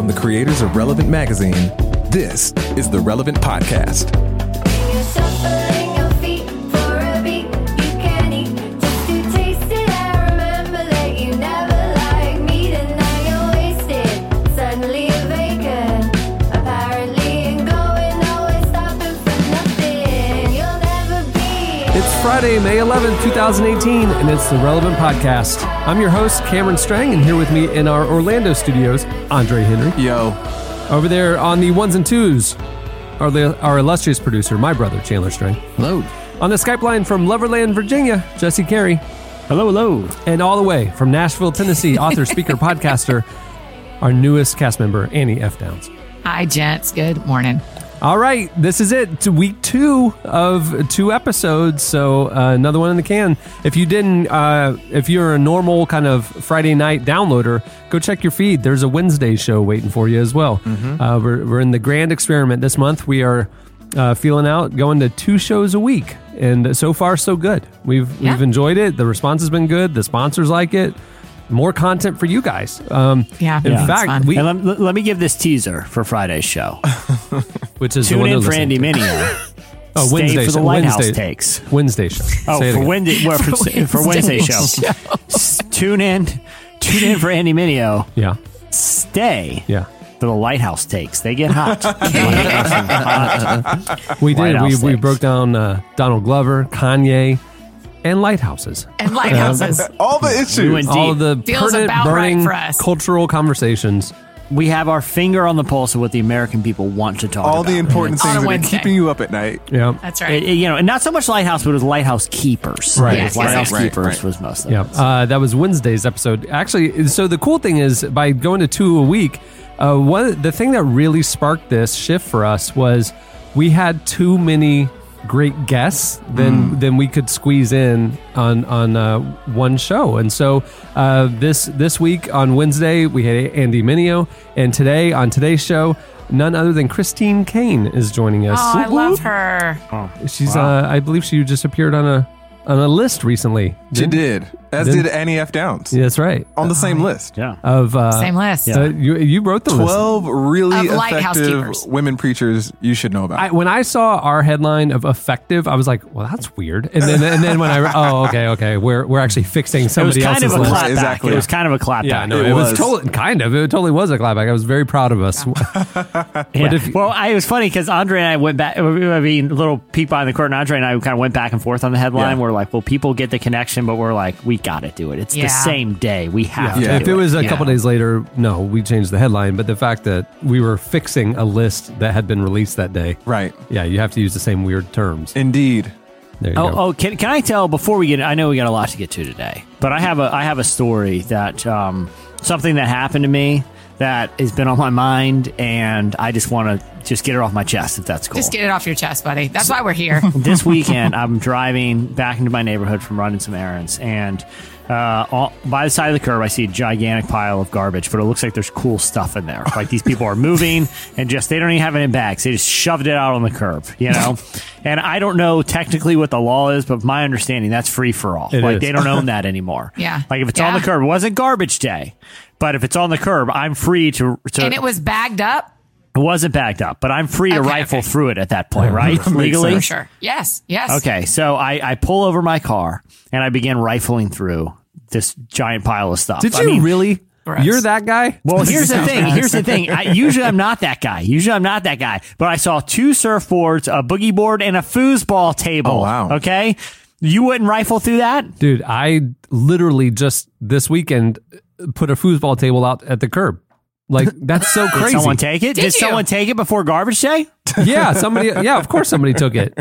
From the creators of Relevant Magazine, this is the Relevant Podcast. Friday, May 11th, 2018, and it's the Relevant Podcast. I'm your host, Cameron Strang, and here with me in our Orlando studios, Andre Henry. Yo, Over there on the ones and twos, our, our illustrious producer, my brother, Chandler Strang. Hello. On the Skype line from Loverland, Virginia, Jesse Carey. Hello, hello. And all the way from Nashville, Tennessee, author, speaker, podcaster, our newest cast member, Annie F. Downs. Hi, gents. Good morning. All right, this is it. It's week two of two episodes, so uh, another one in the can. If you didn't, uh, if you're a normal kind of Friday night downloader, go check your feed. There's a Wednesday show waiting for you as well. Uh, we're, we're in the grand experiment this month. We are uh, feeling out, going to two shows a week, and so far so good. We've Yeah. we've enjoyed it. The response has been good. The sponsors like it. More content for you guys. Um, Yeah, in yeah, fact, we And let, let me give this teaser for Friday's show. which is the Tune one in for Andy Mineo. Oh, Stay Wednesday for the show- Lighthouse Wednesday, takes. Wednesday show. Oh, Say it for again. Wednesday, well, for, for Wednesday show. S- Tune in. Tune in for Andy Mineo. Yeah, Stay yeah. for the Lighthouse takes. They get hot. We did. We, Lighthouse we broke down uh, Donald Glover, Kanye, and lighthouses. And lighthouses. all the issues. We went All deep. the Feels pertinent, about right burning for us. cultural conversations. We have our finger on the pulse of what the American people want to talk about. all about. the important On a things that are Wednesday. keeping you up at night. Yeah. That's right. it- you know, and not so much Lighthouse, but it was Lighthouse Keepers. Right. It Yes, was yes, Lighthouse yes. Keepers Right, right. was most of Yeah. it. Uh, that was Wednesday's episode. Actually, so the cool thing is by going to two a week, uh, one the thing that really sparked this shift for us was we had too many great guests than than we could squeeze in on on uh, one show. And so uh, this this week on Wednesday we had Andy Mineo, and today on today's show. None other than Christine Caine is joining us. oh, I love her. She's, uh, I believe, she just appeared on a on a list recently. She did, as Didn't- did Annie F. Downs Yeah, that's right. on the same list. Yeah. Of uh, Same list. Yeah. uh, you you wrote the list. Twelve really Of lighthouse effective women preachers you should know about. I, when I saw our headline of effective, I was like, "Well, that's weird." And then, and then when I, oh, okay, okay, we're we're actually fixing It was somebody kind else's of a list. clapback. Exactly. It was kind of a clapback. Yeah, no, It it, was. was. totally kind of. It totally was a clapback. I was very proud of us. Yeah. if- well, I, it was funny because Andre and I went back. I mean, a little peek behind the curtain. Andre and I kind of went back and forth on the headline. Yeah. We're like, well, people get the connection, but we're like, we got to do it. It's Yeah. the same day. We have Yeah. to. if do it was a Yeah. couple days later, no, we changed the headline. But the fact that we were fixing a list that had been released that day, right. yeah, you have to use the same weird terms. Indeed. There you Oh, go. oh, can, can I tell before we get? I know we got a lot to get to today, but I have a I have a story that um, something that happened to me that has been on my mind, and I just want to just get it off my chest. If that's cool. Just get it off your chest, buddy. That's why we're here. this weekend I'm driving back into my neighborhood from running some errands, and uh, all, by the side of the curb I see a gigantic pile of garbage, but it looks like there's cool stuff in there. Like these people are moving and just they don't even have it in bags; they just shoved it out on the curb, you know. and I don't know technically what the law is, but my understanding that's free for all. It like is. they don't own that anymore. Yeah. Like if it's on the curb, it wasn't garbage day. But if it's on the curb, I'm free to. to and it was bagged up it wasn't bagged up, but I'm free to Okay, rifle okay. through it at that point, right? Legally, for sure. Yes. Yes. Okay, so I, I pull over my car and I begin rifling through this giant pile of stuff. Did I you mean, really? Gross. You're that guy? Well, here's the thing. Here's the thing. I, usually I'm not that guy. Usually I'm not that guy. But I saw two surfboards, a boogie board, and a foosball table. Oh, wow. Okay. You wouldn't rifle through that? Dude, I literally just this weekend put a foosball table out at the curb. Like that's so crazy. Did someone take it? Did Did, someone take it before garbage day? yeah, somebody. Yeah, of course somebody took it.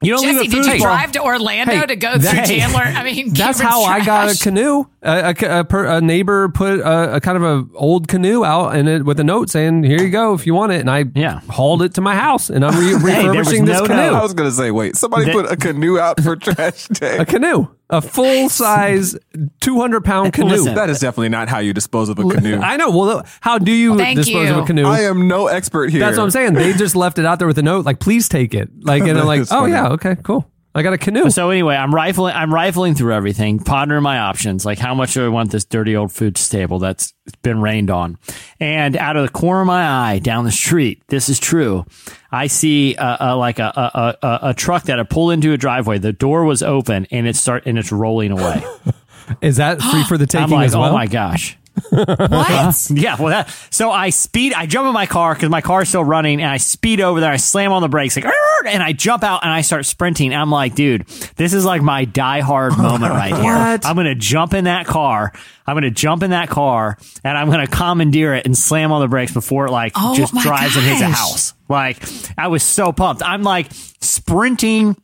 You don't Jesse, leave a did you drive to Orlando Hey, to go that- through Chandler? I mean, That's Cameron's how I got a canoe. A, a, a, per- a neighbor put a, a kind of a old canoe out and it with a note saying, "Here you go if you want it." And I Yeah. hauled it to my house and I'm re- Hey, refurbishing this no canoe. note. I was gonna say, wait, somebody That- put a canoe out for trash day. a canoe, a full size, two hundred pound canoe. Listen, That is definitely not how you dispose of a canoe. I know. Well, how do you Thank dispose of a canoe? I am no expert here. That's what I'm saying. They just left it out there with a note, like, "Please take it." Like, and I'm like, "Oh funny. yeah, okay, cool." I got a canoe. So anyway, I'm rifling. I'm rifling through everything, pondering my options. Like, how much do I want this dirty old foosball table that's been rained on? And out of the corner of my eye, down the street, this is true. I see a, a, like a, a, a, a truck that had pulled into a driveway. The door was open, and it start and it's rolling away. Is that free for the I'm taking like, as well? oh my gosh. What? Yeah, well, that, so I speed, I jump in my car because my car's still running, and I speed over there. I slam on the brakes, like, and I jump out and I start sprinting. I'm like, dude, this is like my die hard moment right here. I'm gonna jump in that car. I'm gonna jump in that car, and I'm gonna commandeer it and slam on the brakes before it like Oh just drives and hits a house. Like, I was so pumped. I'm like sprinting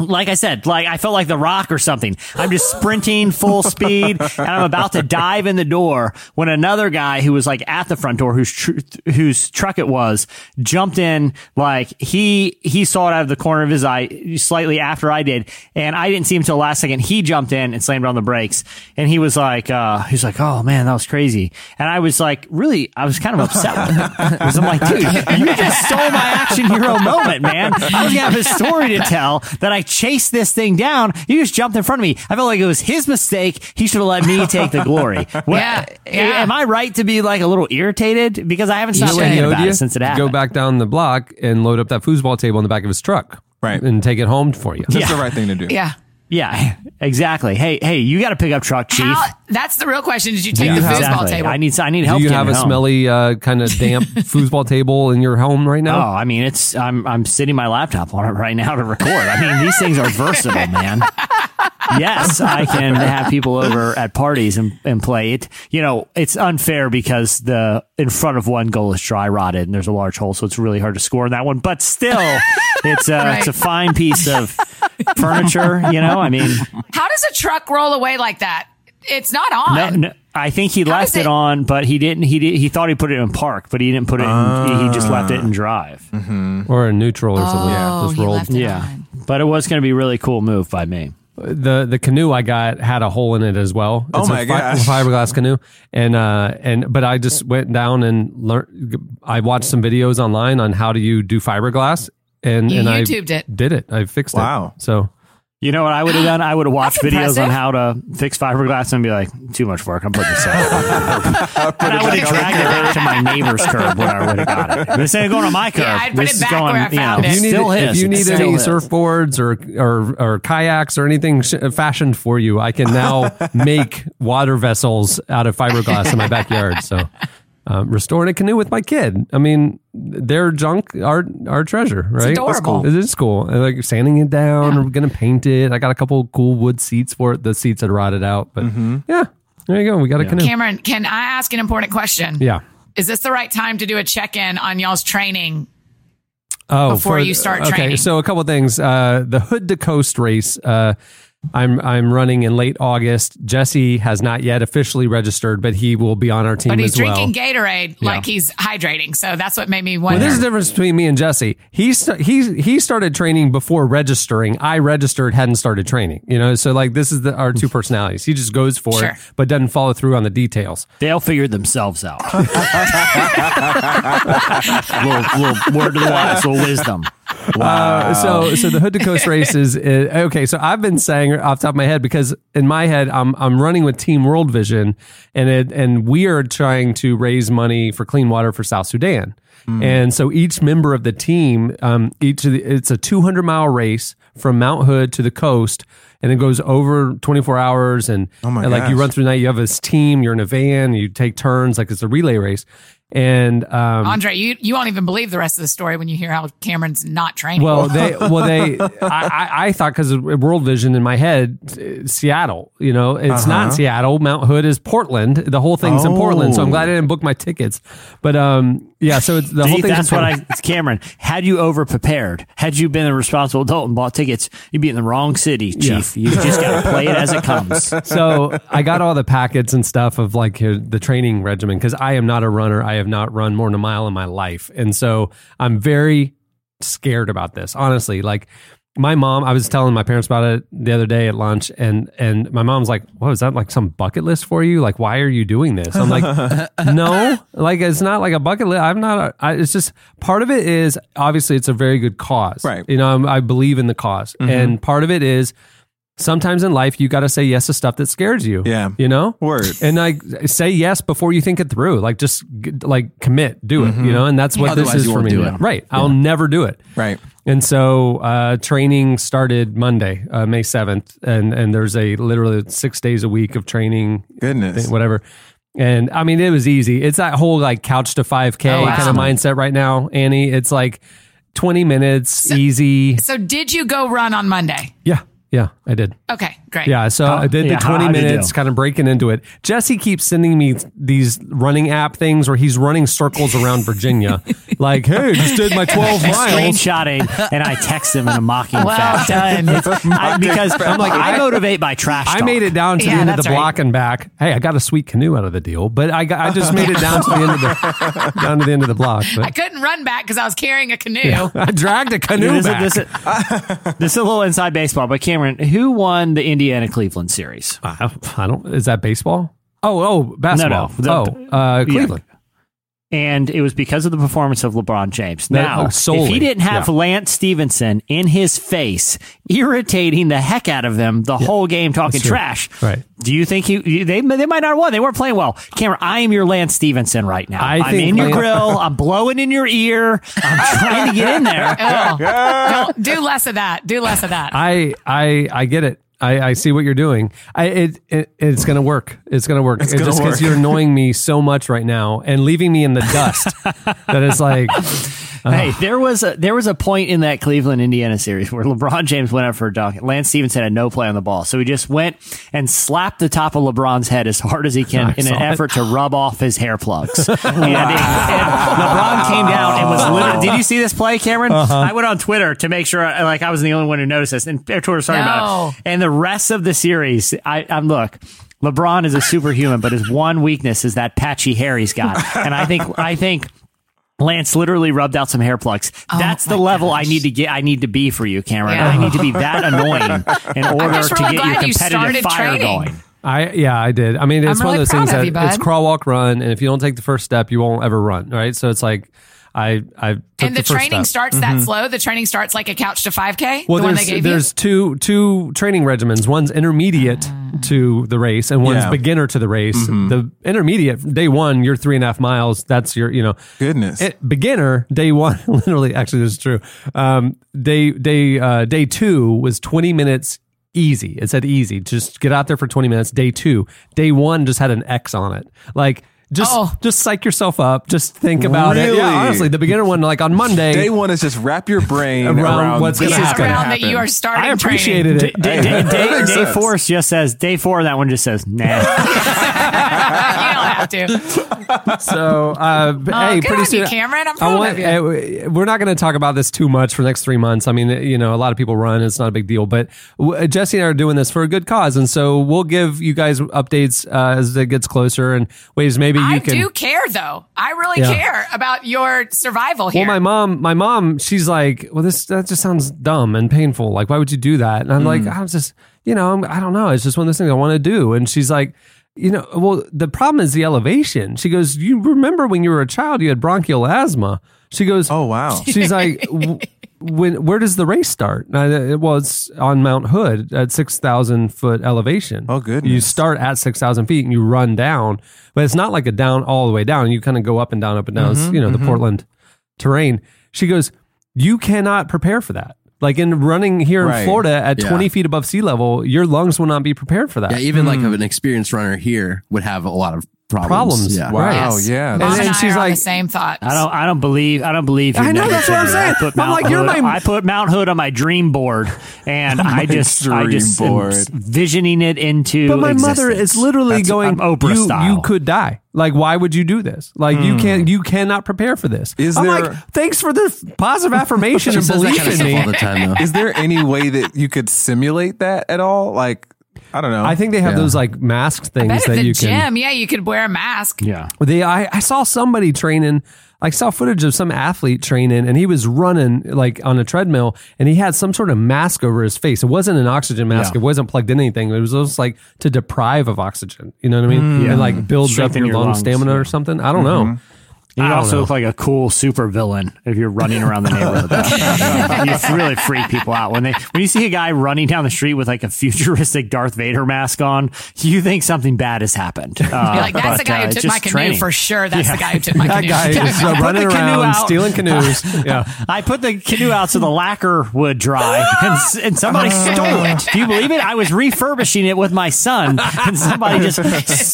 like I said, like I felt like the rock or something. I'm just sprinting full speed and I'm about to dive in the door when another guy who was like at the front door, whose tr- whose truck it was, jumped in. Like he he saw it out of the corner of his eye slightly after I did, and I didn't see him till the last second. He jumped in and slammed on the brakes, and he was like, uh, he was like, oh man, that was crazy. And I was like, really, I was kind of upset with him because I'm like, dude, you just stole my action hero moment, man. I was have a story to tell that I chased this thing down. You just jumped in front of me. I felt like it was his mistake. He should have let me take the glory. What- Yeah, yeah. Am I right to be like a little irritated because I haven't stopped should. thinking You know what about you it since it happened? Go back down the block and load up that foosball table in the back of his truck. Right. And take it home for you. That's Yeah. the right thing to do. Yeah. Yeah, exactly. Hey, hey, you got a pickup truck, chief. How, that's the real question. Did you take you the have- foosball exactly. table? I need I need help. Do you have a home. smelly, uh, kind of damp foosball table in your home right Oh, now? I mean, it's I'm I'm sitting my laptop on it right now to record. I mean, these things are versatile, man. Yes, I can have people over at parties and, and play it. You know, it's unfair because the in front of one goal is dry rotted and there's a large hole, so it's really hard to score in that one. But still, it's a Right. it's a fine piece of furniture. You know, I mean, How does a truck roll away like that? It's not on. no, no, I think he How left it it- on, but he didn't. He did, he thought he put it in park, but he didn't put it. in, he- he just left it in drive. Mm-hmm. Or a neutral or something? Oh, Just he rolled. left it Yeah, on. but it was going to be a really cool move by me. The the canoe I got had a hole in it as well. Oh It's my a fi- gosh. fiberglass canoe, and uh and but I just went down and learned. I watched some videos online on how do you do fiberglass, and You and I it. Did it? I fixed Wow. it. So You know what I would have done? I would have watched That's videos on how to fix fiberglass and be like, too much work. I'm putting this out. and I would have dragged it back to my neighbor's curb where I would have got it. This ain't going on my curb. Yeah, I'd put this it is back going, where I you know, it. if you need still his. if you need any his. surfboards or or or kayaks or anything sh- fashioned for you, I can now make water vessels out of fiberglass in my backyard. So. Um, restoring a canoe with my kid. I mean, their junk, our our treasure, right? adorable. That's cool. It is cool. I like sanding it down. We're gonna paint it. I got a couple cool wood seats for it. The seats had rotted out, but yeah, there you go. We got a canoe. Cameron, can I ask an important question? yeah. Is this the right time to do a check in on y'all's training? Oh, before you start okay, training. so a couple things. Uh, the Hood to Coast race. Uh, I'm I'm running in late August. Jesse has not yet officially registered, but he will be on our team But he's as well. drinking Gatorade like he's hydrating. So that's what made me wonder. Well, there's a difference between me and Jesse. He st- he he started training before registering. I registered, hadn't started training. You know, so like this is the, our two personalities. He just goes for Sure. it, but doesn't follow through on the details. They'll figure themselves out. little, little word to the wise, little wisdom. Uh, so so the Hood to Coast race is uh, okay. So I've been saying off the top of my head because in my head I'm I'm running with Team World Vision and it and we are trying to raise money for clean water for South Sudan. And so each member of the team, um, each of the, it's a 200 mile race from Mount Hood to the coast, and it goes over 24 hours. And, Oh my and like you run through the night, you have this team, you're in a van, you take turns, like it's a relay race. And um, Andre, you, you won't even believe the rest of the story when you hear how Cameron's not training. Well, they, well, they, I, I, I thought because of World Vision in my head, uh, Seattle, you know, it's Uh-huh. not Seattle. Mount Hood is Portland. The whole thing's in Portland. So I'm Oh. glad I didn't book my tickets. But, um, yeah, so it's the whole See, thing. that's what I, it's Cameron. Had you over prepared, had you been a responsible adult and bought tickets, you'd be in the wrong city, Chief. You just got to play it as it comes. so I got all the packets and stuff of like the training regimen because I am not a runner. I have not run more than a mile in my life. And so I'm very scared about this, honestly. Like, my mom, I was telling my parents about it the other day at lunch, and and my mom's like, "What is that like some bucket list for you? Like, why are you doing this?" I'm like, "No, like it's not like a bucket list. I'm not. A, I, it's just part of it is obviously it's a very good cause, Right. You know, I'm, I believe in the because mm-hmm. and part of it is sometimes in life you got to say yes to stuff that scares you. Yeah. you know, Word. and like say yes before you think it through. Like just like commit, do it. You know, and that's what Otherwise this is you for won't me. do now. it. Right, I'll never do it. Right. And so uh, training started Monday, uh, May seventh, and and there's a literally six days a week of training, Goodness. whatever. And I mean, it was easy. It's that whole like couch to five k Oh, wow. kind of mindset right now, Annie. It's like twenty minutes, easy. So did you go run on Monday? Yeah, yeah, I did. Okay, great. Yeah, so I did yeah, the how- 20 minutes, kind of breaking into it. Jesse keeps sending me these running app things where he's running circles around Virginia. like, hey, just did my 12 miles. Screenshotting, and I text him in a mocking Well fashion. done. I, because I'm like, I motivate by trash. Talk. I made it down to Yeah, the end of the right. block and back. Hey, I got a sweet canoe out of the deal, but I got, I just made it down to the end of the down to the end of the block. I couldn't run back because I was carrying a canoe. I dragged a canoe This is, back. this, is, this is a little inside baseball, but Cameron, who won the Indiana Cleveland series? I, I don't. Is that baseball? Oh, oh, basketball. No, no. oh, uh, Cleveland. And it was because of the performance of LeBron James. Now, solely, if he didn't have yeah. Lance Stephenson in his face, irritating the heck out of them the whole game, talking trash, Right. Do you think he? They they might not have won. They weren't playing well. Cameron, I am your Lance Stephenson right now. I am in your Lance- grill. I'm blowing in your ear. I'm trying to get in there. Oh. Don't- do less of that. Do less of that. I I I get it. I, I see what you're doing. I it, it it's gonna work. It's gonna work. It's gonna just because you're annoying me so much right now and leaving me in the dust. that is like Hey, there was a there was a point in that Cleveland Indiana series where LeBron James went up for a dunk. Lance Stephenson had no play on the ball, so he just went and slapped the top of LeBron's head as hard as he can I in an saw it. effort to rub off his hair plugs. and, and LeBron came down and was literally. Did you see this play, Cameron? I went on Twitter to make sure uh, like I was the only one who noticed this, and Twitter was talking about No. it. And the rest of the series, I, I'm look. LeBron is a superhuman, but his one weakness is that patchy hair he's got, and I think I think. Lance literally rubbed out some hair plugs. Oh That's the Oh my level I need to get. I need to be for you, Cameron. Yeah. I need to be that annoying in order just to really get your glad you competitive fire training. going. I yeah I did. I mean it's I'm one really of those things of that you, bud. it's crawl walk run and if you don't take the first step you won't ever run right. So it's like I I took and the, the, first training step. starts that slow. The training starts like a couch to 5K. Well, the one there's they gave there's two two training regimens. One's intermediate to the race, and one's Yeah. beginner to the race. The intermediate day one, you're three and a half miles. That's your you know Goodness. it, beginner day one. literally, actually, this is true. Um, day day uh, day two was 20 minutes easy. It said easy. Just get out there for 20 minutes. Day two, day one just had an X on it. Like. Just, Oh. just psych yourself up. Just think about it. Yeah, honestly, the beginner one, like on Monday, Day one is just wrap your brain Around around, what's gonna happen. around that you are starting. I appreciated training. it. Day, day, day, day four just says day four. That one just says nah. you don't have to. So, uh, b- Oh, hey, pretty soon, you, Cameron. I'm I proud want- of you. uh, we're not going to talk about this too much for the next three months. I mean, you know, a lot of people run; it's not a big deal. But w- Jesse and I are doing this for a good cause, and so we'll give you guys updates uh, as it gets closer and ways maybe you I can. do care though. I really Yeah. care about your survival well, my mom, my mom, she's like, "Well, this that just sounds dumb and painful. Like, why would you do that?" And I'm like, Mm. "I'm just, you know, I'm, I don't know. It's just one of those things I want to do." And she's like, "You know, well, the problem is the elevation." She goes, "You remember when you were a child, you had bronchial asthma?" She goes, Oh wow. She's like, w- when where does the race start? Uh, and I- Well, it's on Mount Hood at six thousand foot elevation. Oh, goodness. You start at six thousand feet and you run down, but it's not like a down all the way down. You kind of go up and down, up and down. Mm-hmm, it's, you know, the mm-hmm. Portland terrain. She goes, you cannot prepare for that. Like in running here in Florida at Yeah. 20 feet above sea level, your lungs will not be prepared for that. Yeah, even like mm. an experienced runner here would have a lot of problems. Problems. Yeah. Right. Wow. Yes. Yeah. Mom And and, then she's like- the same thoughts. I don't. I don't believe. I don't believe. your I know, that's what I'm saying. I put I'm Mount like, you're Hood, my- I put Mount Hood on my dream board, and I just, I dream just am board. visioning it into. But my mother is literally That's- going, I'm Oprah you, style. you could die. Like, why would you do this? Like, you hmm. can't, you cannot prepare for this. Is I'm there- like, thanks for the positive affirmation She and belief in me. all the time, though. Is there any way that you could simulate that at all? Like, I don't know. I think they have Yeah. those like mask I things bet at that the you gym, can. yeah, you could wear a mask. Yeah. They, I, I saw somebody training. I saw footage of some athlete training, and he was running like on a treadmill, and he had some sort of mask over his face. It wasn't an oxygen mask. Yeah. It wasn't plugged in anything. It was just like to deprive of oxygen. You know what I mean? Yeah. And like builds Strengthen up your, your lung lungs, stamina yeah. or something. I don't know. Mm-hmm. You also know. look like a cool super villain if you're running around the neighborhood. you really freak people out when they when you see a guy running down the street with like a futuristic Darth Vader mask on. You think something bad has happened. Uh, You're like, that's the guy uh, who it's took my canoe training. for sure. That's Yeah. the guy who took my That canoe. guy is uh, running around out. stealing canoes. Yeah. I put the canoe out so the lacquer would dry, and, and somebody stole it. Do you believe it? I was refurbishing it with my son, and somebody just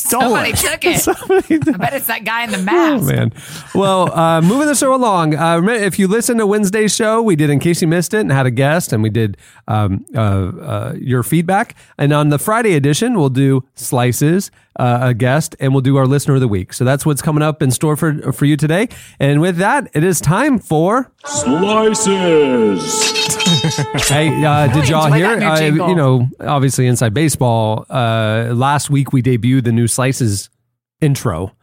stole Somebody it. Somebody took it. I bet it's that guy in the mask. Oh, man. Well, uh, moving the show along. Uh, if you listen to Wednesday's show, we did in case you missed it and had a guest, and we did um, uh, uh, your feedback. And on the Friday edition, we'll do slices, uh, a guest, and we'll do our listener of the week. So that's what's coming up in store for for you today. And with that, it is time for. Slices. Hey, uh, did y'all hear? that new Uh, you know, obviously inside baseball. Uh, last week we debuted the new slices intro.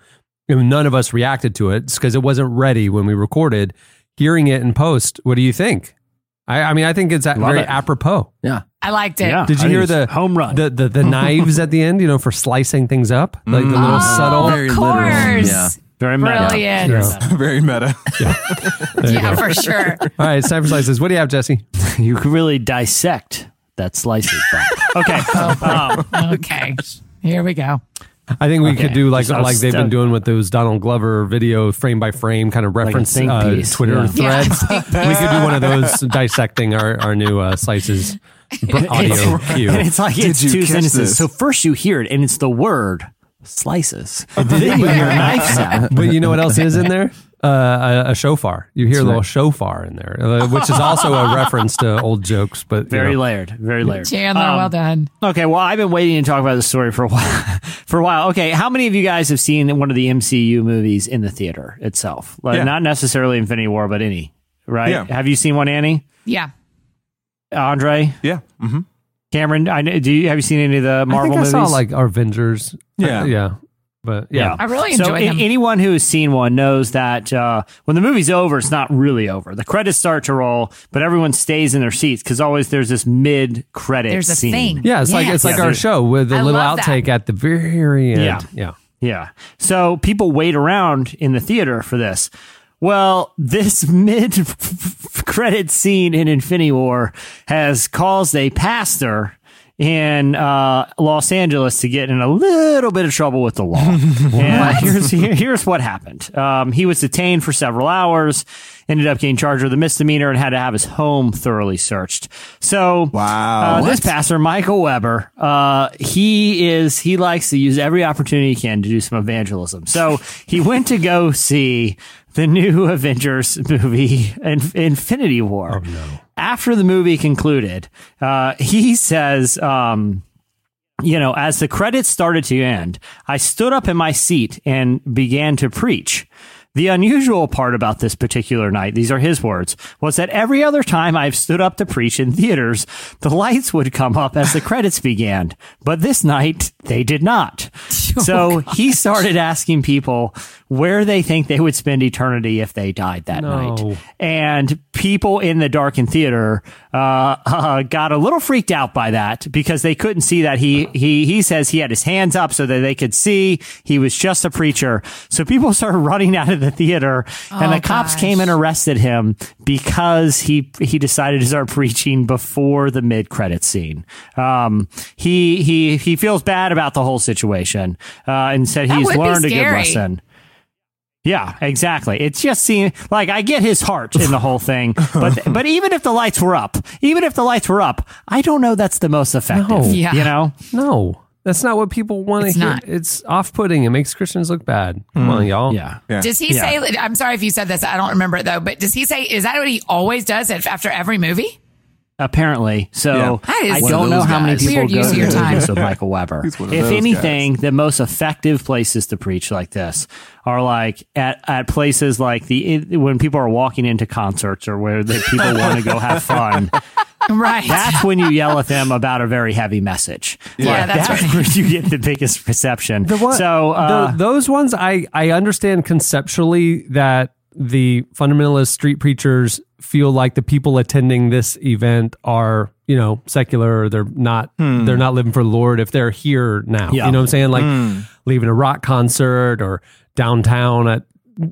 And none of us reacted to it because it wasn't ready when we recorded. Hearing it in post, what do you think? I, I mean, I think it's Love very it. apropos. Yeah. I liked it. Yeah. Did you I hear the home run? the the, the knives at the end? You know, for slicing things up, like the little Oh, subtle. Very of literal. course. Yeah. Very meta. Brilliant. Yeah. Very meta. Yeah, yeah for sure. All right, it's time for slices. What do you have, Jesse? You could really dissect that slices. But. Okay. Um, Okay. Here we go. I think we Okay. could do like So like they've been doing with those Donald Glover video frame by frame kind of a reference think uh, Twitter yeah. threads. Yeah. we could do one of those dissecting our, our new uh, slices br- audio cue. and it's like Did it's two sentences. this? So first you hear it, and it's the word slices. And then you hear a knife sound. But you know what else is in there? Uh, a, a shofar. You hear a little shofar in there, uh, which is also a reference to old jokes. But you Very know. layered. Very layered. Chandler, Um, well done. Okay, well, I've been waiting to talk about this story for a while. for a while. Okay, how many of you guys have seen one of the MCU movies in the theater itself? Like, Yeah. Not necessarily Infinity War, but any. Right? Yeah. Have you seen one, Annie? Yeah. Andre, Yeah. hmm Cameron? I know, do you have you seen any of the I Marvel think I movies? saw like our Avengers. Yeah. Uh, yeah. But yeah. I really so enjoyed a- them. anyone who has seen one knows that uh, when the movie's over, it's not really over. The credits start to roll, but everyone stays in their seats because always there's this mid-credit There's a scene. thing. Yeah, it's like it's like Yeah, our show with a I little love that. outtake at the very end. Yeah. yeah. Yeah. So people wait around in the theater for this. Well, this mid credit scene in Infinity War has caused a pastor in uh, Los Angeles to get in a little bit of trouble with the law. and here's, here's what happened. Um, he was detained for several hours, ended up getting charged with a misdemeanor and had to have his home thoroughly searched. So, Wow. uh, this pastor, Michael Weber, uh, he is, he likes to use every opportunity he can to do some evangelism. So he went to go see the new Avengers movie, In- Infinity War. Oh, no. After the movie concluded, uh, he says, um, you know, as the credits started to end, I stood up in my seat and began to preach. The unusual part about this particular night, these are his words, was that every other time I've stood up to preach in theaters, the lights would come up as the credits began. But this night, they did not. so he started asking people where they think they would spend eternity if they died that No. night. And people in the darkened theater uh, uh, got a little freaked out by that because they couldn't see that he he he says he had his hands up so that they could see he was just a preacher. So people started running out of the theater, and Oh, the cops gosh. came and arrested him because he he decided to start preaching before the mid credit scene. Um, he he he feels bad about the whole situation uh, and said That he's learned a good lesson. Yeah, exactly. It's just seeing like I get his heart in the whole thing, but but even if the lights were up, even if the lights were up, I don't know that's the most effective. No. Yeah. You know, No, that's not what people want to It's hear. not. It's off-putting. It makes Christians look bad. Come hmm. on, y'all. yeah. Yeah. Does he Yeah. say? I'm sorry if you said this. I don't remember it though. But does he say? Is that what he always does af- after every movie? Apparently, so Yeah. I don't know those how many people Weird go to your time. with Michael Weber. He's one of If those anything, the most effective places to preach like this are like at, at places like the when people are walking into concerts or where the people want to go have fun. Right. That's when you yell at them about a very heavy message. Yeah, Like, that's right. where you get the biggest reception. The one, so uh, the, those ones, I I understand conceptually that the fundamentalist street preachers feel like the people attending this event are you know secular or they're not hmm. they're not living for the Lord if they're here now. Yeah. You know what I'm saying? Like hmm. leaving a rock concert or downtown at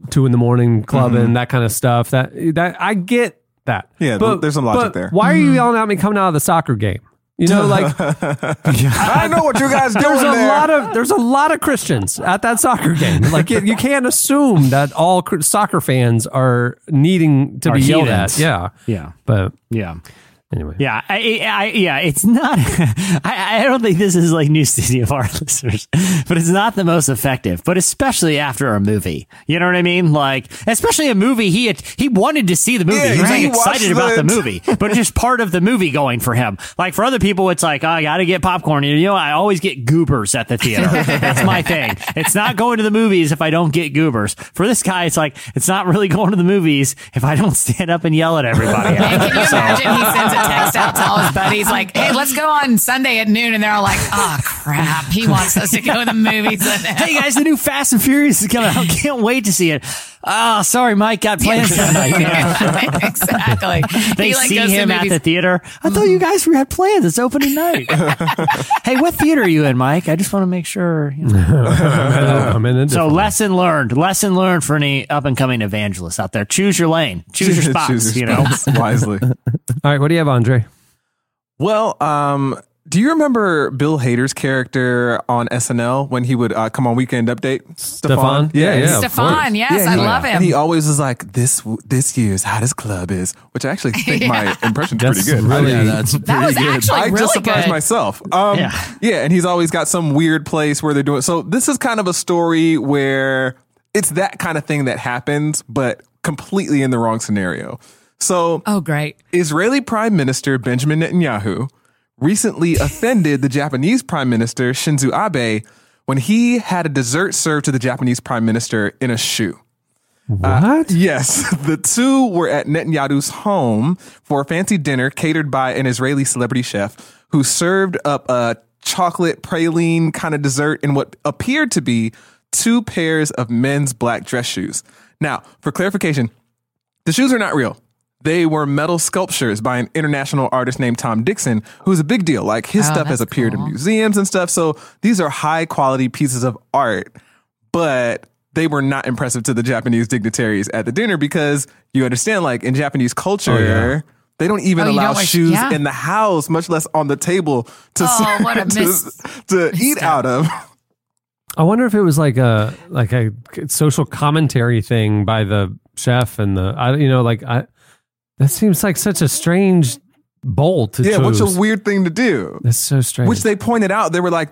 two in the morning clubbing hmm. that kind of stuff. That that I get that. Yeah, but there's some logic there. Why are you yelling at me coming out of the soccer game? You know, like I know what you guys doing there's a there. lot of there's a lot of Christians at that soccer game. Like you, you can't assume that all soccer fans are needing to Are be yelled at. Yeah, yeah, but yeah. Anyway, Yeah, I, I, yeah, it's not. I, I don't think this is like news to any of our listeners, but it's not the most effective. But especially after a movie, you know what I mean? Like, especially a movie he had, he wanted to see the movie. Yeah, he was he like excited watched about the movie, but just part of the movie going for him. Like for other people, it's like oh, I got to get popcorn. You know, I always get goobers at the theater. That's my thing. It's not going to the movies if I don't get goobers. For this guy, it's like it's not really going to the movies if I don't stand up and yell at everybody. Can you imagine he sends a text out to all his buddies like, "Hey, let's go on Sunday at noon," and they're all like, "Oh crap, he wants us to go to the movies." hey guys, the new Fast and Furious is coming out. Can't wait to see it. Oh, sorry, Mike, got plans tonight. exactly. They He, like, see him at the theater. I thought you guys had plans. It's opening night. hey, what theater are you in, Mike? I just want to make sure. you know. I'm in So, lesson learned. Lesson learned for any up and coming evangelists out there. Choose your lane. Choose your spots. Choose you your know. wisely. all right, what do you have, Andre? Well, um, do you remember Bill Hader's character on SNL when he would uh, come on Weekend Update? Stefon? Yeah, yeah. Stefon, yes, Yeah, I he- love him. And he always was like, "This this year's hottest club is," which I actually think my impression's That's pretty good. really- yeah, that's pretty that was good. actually I really just surprised good. myself. Um, Yeah. yeah. and he's always got some weird place where they're doing. So this is kind of a story where it's that kind of thing that happens, but completely in the wrong scenario. So Oh, great. Israeli Prime Minister Benjamin Netanyahu recently offended the Japanese Prime Minister Shinzo Abe when he had a dessert served to the Japanese Prime Minister in a shoe. Uh, what? Yes, the two were at Netanyahu's home for a fancy dinner catered by an Israeli celebrity chef who served up a chocolate praline kind of dessert in what appeared to be two pairs of men's black dress shoes. Now, for clarification, the shoes are not real. They were metal sculptures by an international artist named Tom Dixon, who's a big deal. Like his Oh, stuff has appeared cool. in museums and stuff. So these are high quality pieces of art, but they were not impressive to the Japanese dignitaries at the dinner because you understand, like in Japanese culture, oh, they don't even Oh, allow don't shoes yeah. in the house, much less on the table to Oh, what a to, mis- to eat misstep. out of. I wonder if it was like a like a social commentary thing by the chef and the I you know like I that seems like such a strange bowl to Yeah, choose. what's a weird thing to do? That's so strange. Which they pointed out, they were like,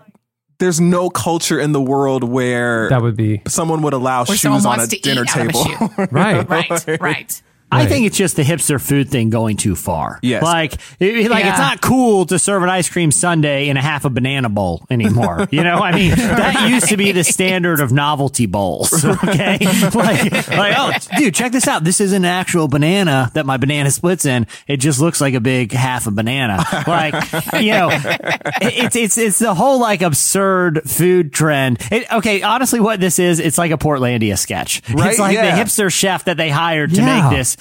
"There's no culture in the world where that would be someone would allow Where shoes someone on a wants to dinner eat out of a table." shoe. right. Right, right. I think it's just the hipster food thing going too far. Yes. Like, it- like Yeah. it's not cool to serve an ice cream sundae in a half a banana bowl anymore. you know, I mean, that used to be the standard of novelty bowls. Okay. like, like, oh, dude, check this out. This is an actual banana that my banana splits in. It just looks like a big half a banana. Like, you know, it's, it's, it's the whole like absurd food trend. It, okay. Honestly, what this is, it's like a Portlandia sketch. Right? It's like Yeah. the hipster chef that they hired to Yeah. make this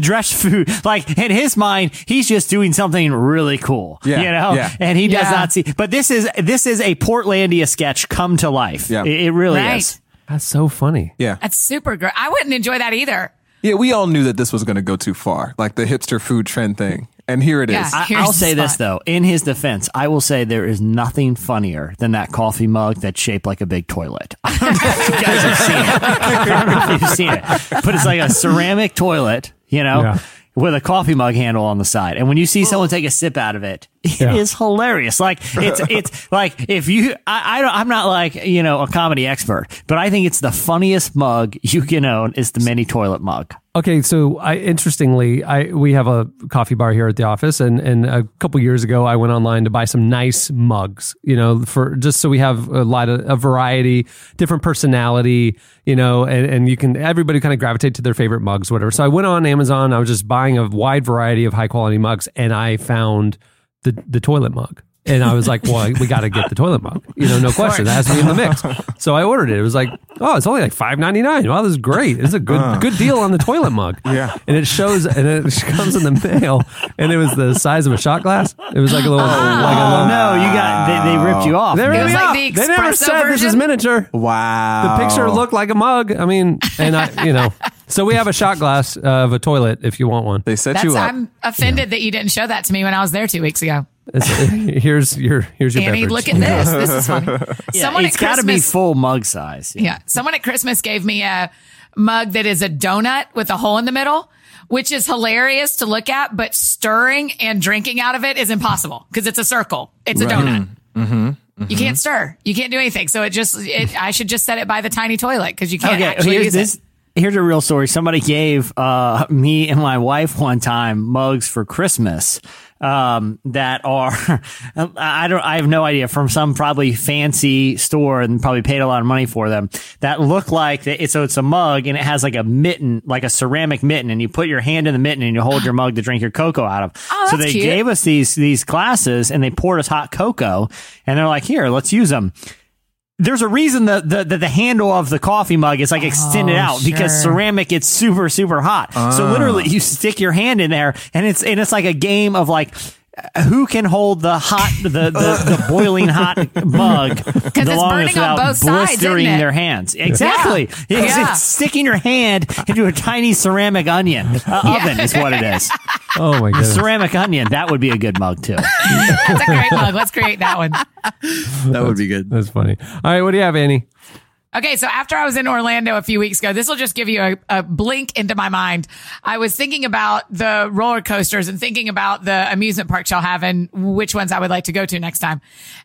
dress food. Like in his mind, he's just doing something really cool. Yeah, You know? yeah. And he does Yeah. not see but this is this is a Portlandia sketch come to life. Yeah. It, it really Right. is. That's so funny. yeah, That's super great. I wouldn't enjoy that either. yeah. We all knew that this was going to go too far, like the hipster food trend thing, and here it is. Yeah. I, Here's I'll the say this though, in his defense, I will say there is nothing funnier than that coffee mug that's shaped like a big toilet. I don't know if you guys have seen it. I don't know if you've seen it, but it's like a ceramic toilet, you know, Yeah. with a coffee mug handle on the side. And when you see someone take a sip out of it, It is hilarious. Like it's it's like if you I, I don't I'm not like you know a comedy expert, but I think it's the funniest mug you can own is the mini toilet mug. Okay, so I interestingly, I we have a coffee bar here at the office, and and a couple years ago, I went online to buy some nice mugs, you know, for just so we have a lot of a variety, different personality, you know, and and you can everybody kind of gravitate to their favorite mugs, whatever. So I went on Amazon, I was just buying a wide variety of high quality mugs, and I found the the toilet mug. And I was like, well, we got to get the toilet mug. You know, no question. That has to be in the mix. So I ordered it. It was like, oh, it's only like five ninety nine. Wow, this is great. It's a good ah. good deal on the toilet mug. Yeah. And it shows, and it comes in the mail, and it was the size of a shot glass. It was like a little, oh. like a little. no, you got they, they ripped you off. They, ripped was me like off. the they never espresso said this is miniature. Wow. The picture looked like a mug. I mean, and I, you know, so we have a shot glass of a toilet if you want one. They set That's you up. I'm offended that you didn't show that to me when I was there two weeks ago. It's- here's your here's your Annie, beverage. look at this. This is funny. Yeah, Someone it's at got to be Christmas, full mug size. yeah, someone at Christmas gave me a mug that is a donut with a hole in the middle, which is hilarious to look at, but stirring and drinking out of it is impossible because it's a circle. It's a donut. Mm-hmm. You can't stir. You can't do anything. So it just, it, I should just set it by the tiny toilet because you can't actually use this. it. Here's a real story. Somebody gave uh, me and my wife one time mugs for Christmas um, that are I don't I have no idea from some probably fancy store and probably paid a lot of money for them that look like the, it's so it's a mug and it has like a mitten like a ceramic mitten and you put your hand in the mitten and you hold your mug to drink your cocoa out of. Oh, so they cute. gave us these these glasses and they poured us hot cocoa and they're like here let's use them there's a reason that the, the, the handle of the coffee mug is like extended Oh, out because ceramic it's super super hot. So Ah. literally you stick your hand in there and it's and it's like a game of like uh, who can hold the hot the the, the boiling hot mug the it's longest burning on without both sides, blistering isn't it? their hands exactly it's, Yeah. it's sticking your hand into a tiny ceramic onion uh, oven is what it is Oh my god ceramic onion that would be a good mug too That's a great mug. Let's create that one. That would be good. That's funny. All right, what do you have, Annie? Okay, so after I was in Orlando a few weeks ago, this will just give you a, a blink into my mind. I was thinking about the roller coasters and thinking about the amusement parks y'all have and which ones I would like to go to next time.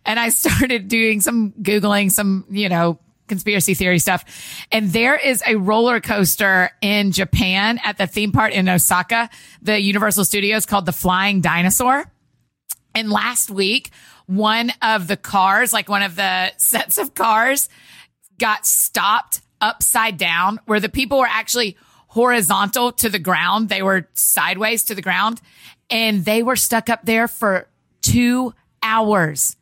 And I started doing some Googling, some, you know, conspiracy theory stuff. And there is a roller coaster in Japan at the theme park in Osaka, the Universal Studios called the Flying Dinosaur. And last week, one of the cars, like one of the sets of cars, got stopped upside down where the people were actually horizontal to the ground. They were sideways to the ground and they were stuck up there for two hours.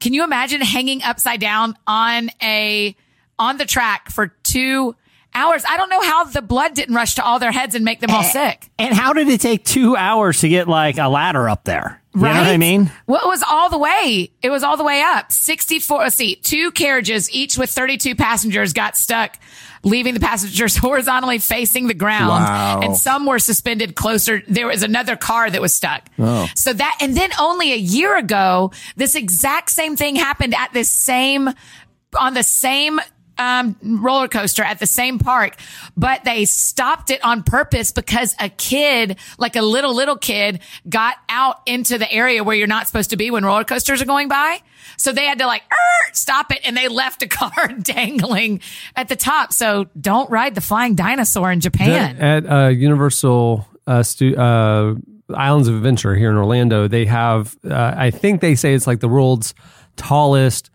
Can you imagine hanging upside down on a, on the track for two hours? I don't know how the blood didn't rush to all their heads and make them all sick. and how did it take two hours to get like a ladder up there you know what I mean Well, it was all the way. It was all the way up. 64, let's see, two carriages, each with 32 passengers got stuck, leaving the passengers horizontally facing the ground. Wow. And some were suspended closer. There was another car that was stuck. Oh. So that, and then only a year ago, this exact same thing happened at this same, on the same um, roller coaster at the same park, but they stopped it on purpose because a kid, like a little, little kid got out into the area where you're not supposed to be when roller coasters are going by. So they had to like, "Er," stop it. And they left a car dangling at the top. So don't ride the flying dinosaur in Japan. At uh, Universal uh, stu- uh, Islands of Adventure here in Orlando, they have, uh, I think they say it's like the world's tallest,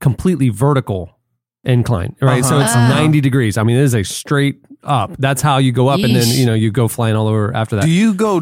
completely vertical incline, right? So it's 90 degrees. I mean, it is a straight up. That's how you go up, and then, you know, you go flying all over after that. Do you go?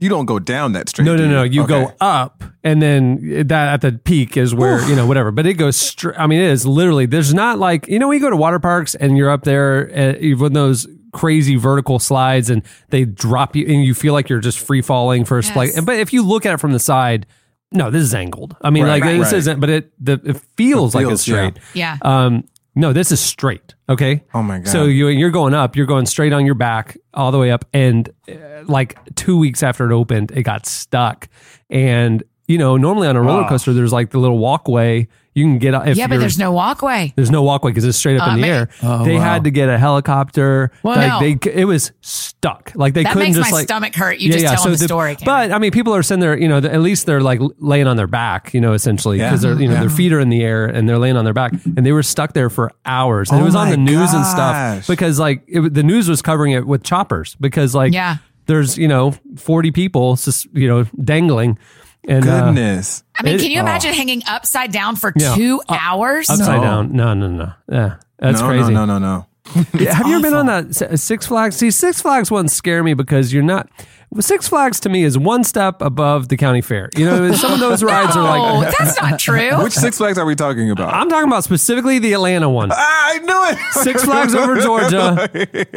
You don't go down that straight. No, no, no. You Okay. go up, and then that at the peak is where you know whatever. But it goes straight. I mean, it is literally. There's not like you know when you go to water parks and you're up there uh, when those crazy vertical slides and they drop you and you feel like you're just free falling for a split. Yes. But if you look at it from the side, no, this is angled. I mean, Right, like right, this right. isn't. But it the it feels It like it's straight. Yeah. Um, no, this is straight. Okay. Oh my God. So you you're going up. You're going straight on your back all the way up, and uh, like two weeks after it opened, it got stuck, and you know, normally on a roller coaster, there's like the little walkway you can get. If yeah, but there's no walkway. there's no walkway because it's straight up Uh, in the man. air. Oh, they wow. had to get a helicopter. Well, like no. they, it was stuck. Like they That couldn't makes just my like stomach hurt. You just tell them the story, Cameron. But I mean, people are sitting there. You know, at least they're like laying on their back. You know, essentially because Yeah. they're you know Yeah. their feet are in the air and they're laying on their back, and they were stuck there for hours. And it Oh was on the my news and stuff because like it, the news was covering it with choppers because like Yeah. there's you know 40 people just you know dangling. And uh, Goodness. I mean, It- can you imagine hanging upside down for Yeah. two hours? upside No. down. No, no, no. Yeah, that's no, crazy. No, no, no, no. Yeah, Have you ever been on that Six Flags? See, Six Flags wouldn't scare me because you're not. Six Flags to me is one step above the county fair. You know, some of those rides are Oh, like. that's not true. Which Six Flags are we talking about? I'm talking about specifically the Atlanta one. Ah, I knew it. Six Flags over Georgia.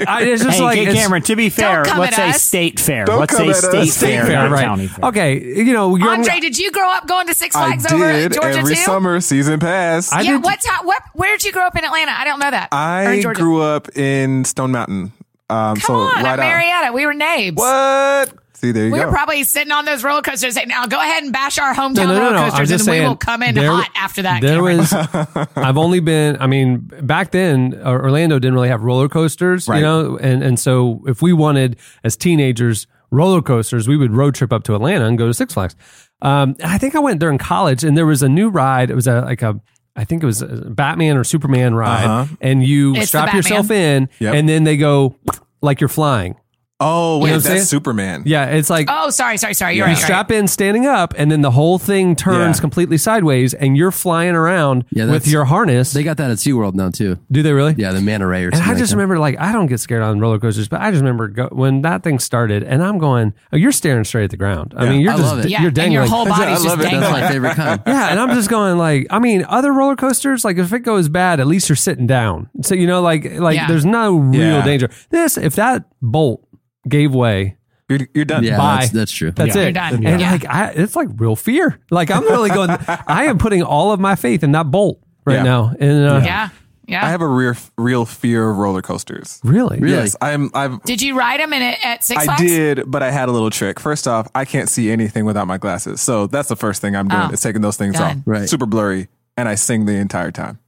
I, it's just Hey, like Kay Cameron, to be fair, let's say us. state fair. Don't let's say at state, us. State fair, fair, right? county fair. Okay, you know, you're Andre, did you grow up going to Six I Flags over in did Georgia every too? summer season pass. I yeah, did- what time? What? Where did you grow up in Atlanta? I don't know that. I grew up in Stone Mountain. Um, Come so on, right at out- Marietta. We were neighbors. What? See, there you We go. were probably sitting on those roller coasters saying, "Now go ahead and bash our hometown No, no, no, roller no. I'm coasters, and saying, we will come in there- hot after that." There Cameron." was, I've only been. I mean, back then, uh, Orlando didn't really have roller coasters, you know, and and so if we wanted as teenagers roller coasters, we would road trip up to Atlanta and go to Six Flags. Um, I think I went during college, and there was a new ride. It was a like a. I think it was Batman or Superman ride, Uh-huh. and you It's strap yourself in, Yep. and then they go like you're flying. Oh, wait, know what saying? that's Superman. Yeah, it's like oh, sorry, sorry, sorry. You're Yeah. right. you you're strap in standing up, and then the whole thing turns Yeah. completely sideways, and you're flying around Yeah, with your harness. They got that at SeaWorld now too. Do they really? Yeah, the manta ray or And something. I like just that. remember, like, I don't get scared on roller coasters, but I just remember go, when that thing started, and I'm going, oh, you're staring straight at the ground. I Yeah. mean, you're I just love it. Yeah, you're and your whole I body's just love dangling. That's my favorite kind. yeah, and I'm just going like, I mean, other roller coasters, like if it goes bad, at least you're sitting down. So you know, like, like Yeah. there's no real Yeah. danger. This, if that bolt gave way, You're, you're done. Yeah, Bye. that's, that's true. That's Yeah. it. You're done. And Yeah. like, I, it's like real fear. Like I'm really going. I am putting all of my faith in that bolt right Yeah. now. And uh, yeah, yeah. I have a real, real fear of roller coasters. really, Really? Yes, I'm. I've. Did you ride them in it at Six I Flags? did, but I had a little trick. First off, I can't see anything without my glasses, so that's the first thing I'm doing Oh. is taking those things Good. off. Right. Super blurry, and I sing the entire time.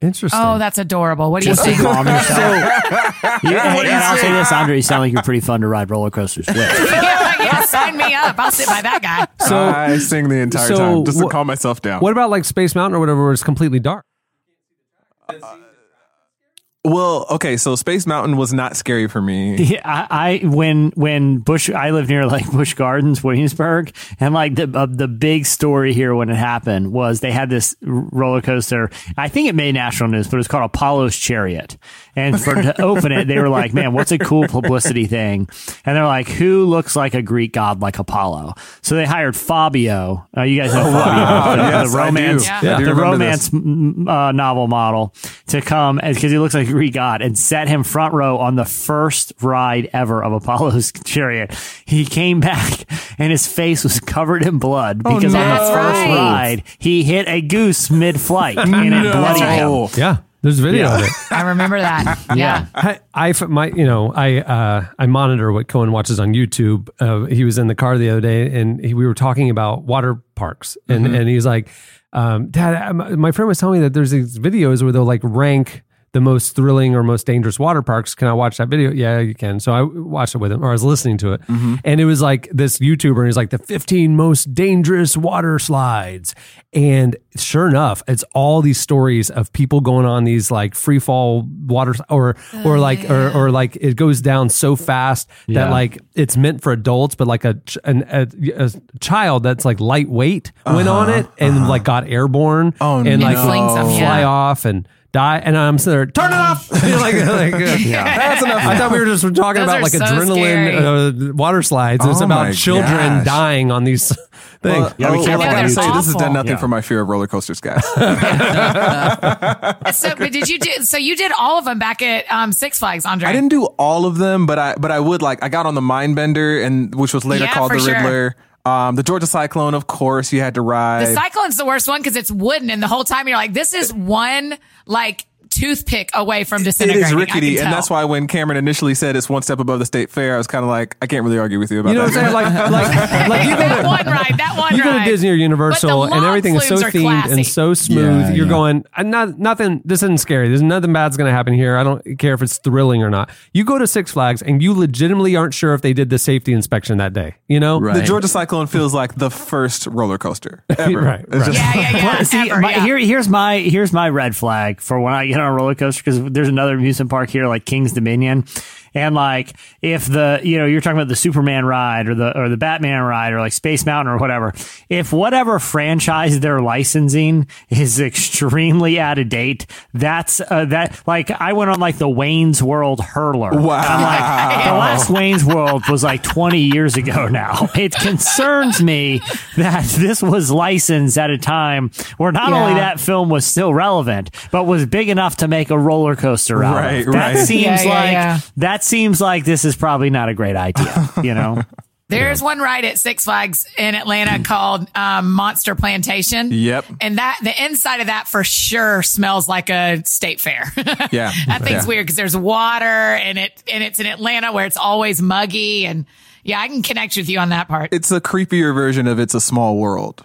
Interesting. Oh, that's adorable. What do you Just to think? calm yourself. You- hey, and I'll say this, Andre, you sound like you're pretty fun to ride roller coasters with. yeah, yeah, sign me up. I'll sit by that guy. so. I sing the entire so time just to wha- calm myself down. What about like Space Mountain or whatever, where it's completely dark? Uh, Well, okay, so Space Mountain was not scary for me. Yeah, I, I when when Bush I live near like Busch Gardens, Williamsburg, and like the uh, the big story here when it happened was they had this roller coaster. I think it made national news, but it was called Apollo's Chariot. And for to open it, they were like, "Man, what's a cool publicity thing?" And they're like, "Who looks like a Greek god like Apollo?" So they hired Fabio. Uh, you guys know Fabio, the, Yes, the romance, Yeah. I the romance uh, novel model to come because he looks like a Greek god and set him front row on the first ride ever of Apollo's chariot. He came back and his face was covered in blood because on the first right. ride he hit a goose mid flight and it bloodied him. Oh, Yeah, there's a video Yeah. of it. I remember that. Yeah. I, my you know I uh, I monitor what Cohen watches on YouTube. Uh, he was in the car the other day, and he, we were talking about water parks, and and he's like, um, Dad, uh, my my friend was telling me that there's these videos where they'll like rank the most thrilling or most dangerous water parks. Can I watch that video? Yeah, you can. So I watched it with him, or I was listening to it, mm-hmm. and it was like this YouTuber, and he's like the 15 most dangerous water slides, and sure enough, it's all these stories of people going on these like free fall water or or like or or like it goes down so fast that like it's meant for adults, but like a an, a, a child that's like lightweight went on uh-huh. it and like uh-huh. got airborne Oh, and like no. would fly yeah. off and die. And I'm sitting there, turn it off. like, like, uh, That's enough. I thought we were just talking Those about are like so adrenaline uh, water slides. It's Oh about children gosh. dying on these things. Well, Yeah, we can't I forget gotta say, this has awful. done nothing Yeah. for my fear of roller coasters, guys. So, but did you do? So you did all of them back at um, Six Flags, Andre? I didn't do all of them, but I but I would like I got on the Mind Bender and which was later Yeah, called for the sure. Riddler. Um, the Georgia Cyclone, of course, you had to ride. The Cyclone's the worst one because it's wooden, and the whole time you're like, "This is one like toothpick away from It disintegrating. is I rickety, and that's why when Cameron initially said it's one step above the state fair, I was kind of like, I can't really argue with you about You know what that. I'm saying? Like, like, like you go that to one ride, that one you go to. Disney or Universal, and everything is so themed classy. and so smooth. Yeah, You're yeah. going, "Uh, not nothing. This isn't scary. There's nothing bad's going to happen here. I don't care if it's thrilling or not. You go to Six Flags, and you legitimately aren't sure if they did the safety inspection that day. You know, Right. the Georgia Cyclone feels like the first roller coaster ever. Right, right. just- Yeah, yeah, yeah. See, ever, my, yeah. here, here's my here's my red flag for when I get on a roller coaster because there's another amusement park here like King's Dominion, and like if the you know you're talking about the Superman ride or the or the Batman ride or like Space Mountain or whatever, if whatever franchise they're licensing is extremely out of date, that's uh, that like I went on like the Wayne's World hurler. Wow. I'm like, the last Wayne's World was like 20 years ago now. It concerns me that this was licensed at a time where not Yeah. only that film was still relevant, but was big enough to make a roller coaster out Right, of. That right. seems Yeah, yeah, like yeah. That seems like this is probably not a great idea, you know? There's one ride at Six Flags in Atlanta called um, Monster Plantation. Yep. And that the inside of that for sure smells like a state fair. Yeah. that thing's Yeah. weird because there's water and it and it's in Atlanta where it's always muggy and yeah, I can connect with you on that part. It's a creepier version of It's a Small World.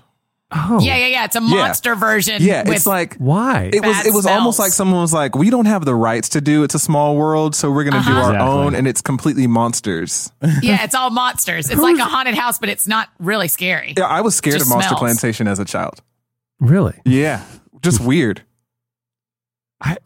Oh, yeah, yeah, yeah. It's a monster version. Yeah, with, it's like why? it was. It was almost like someone was like, "We don't have the rights to do It's a Small World, so we're going to Uh-huh. do our Exactly. own," and it's completely monsters. yeah, it's all monsters. It's like a haunted house, but it's not really scary. yeah, I was scared Just of Monster smells. Plantation as a child. really? Yeah, just weird.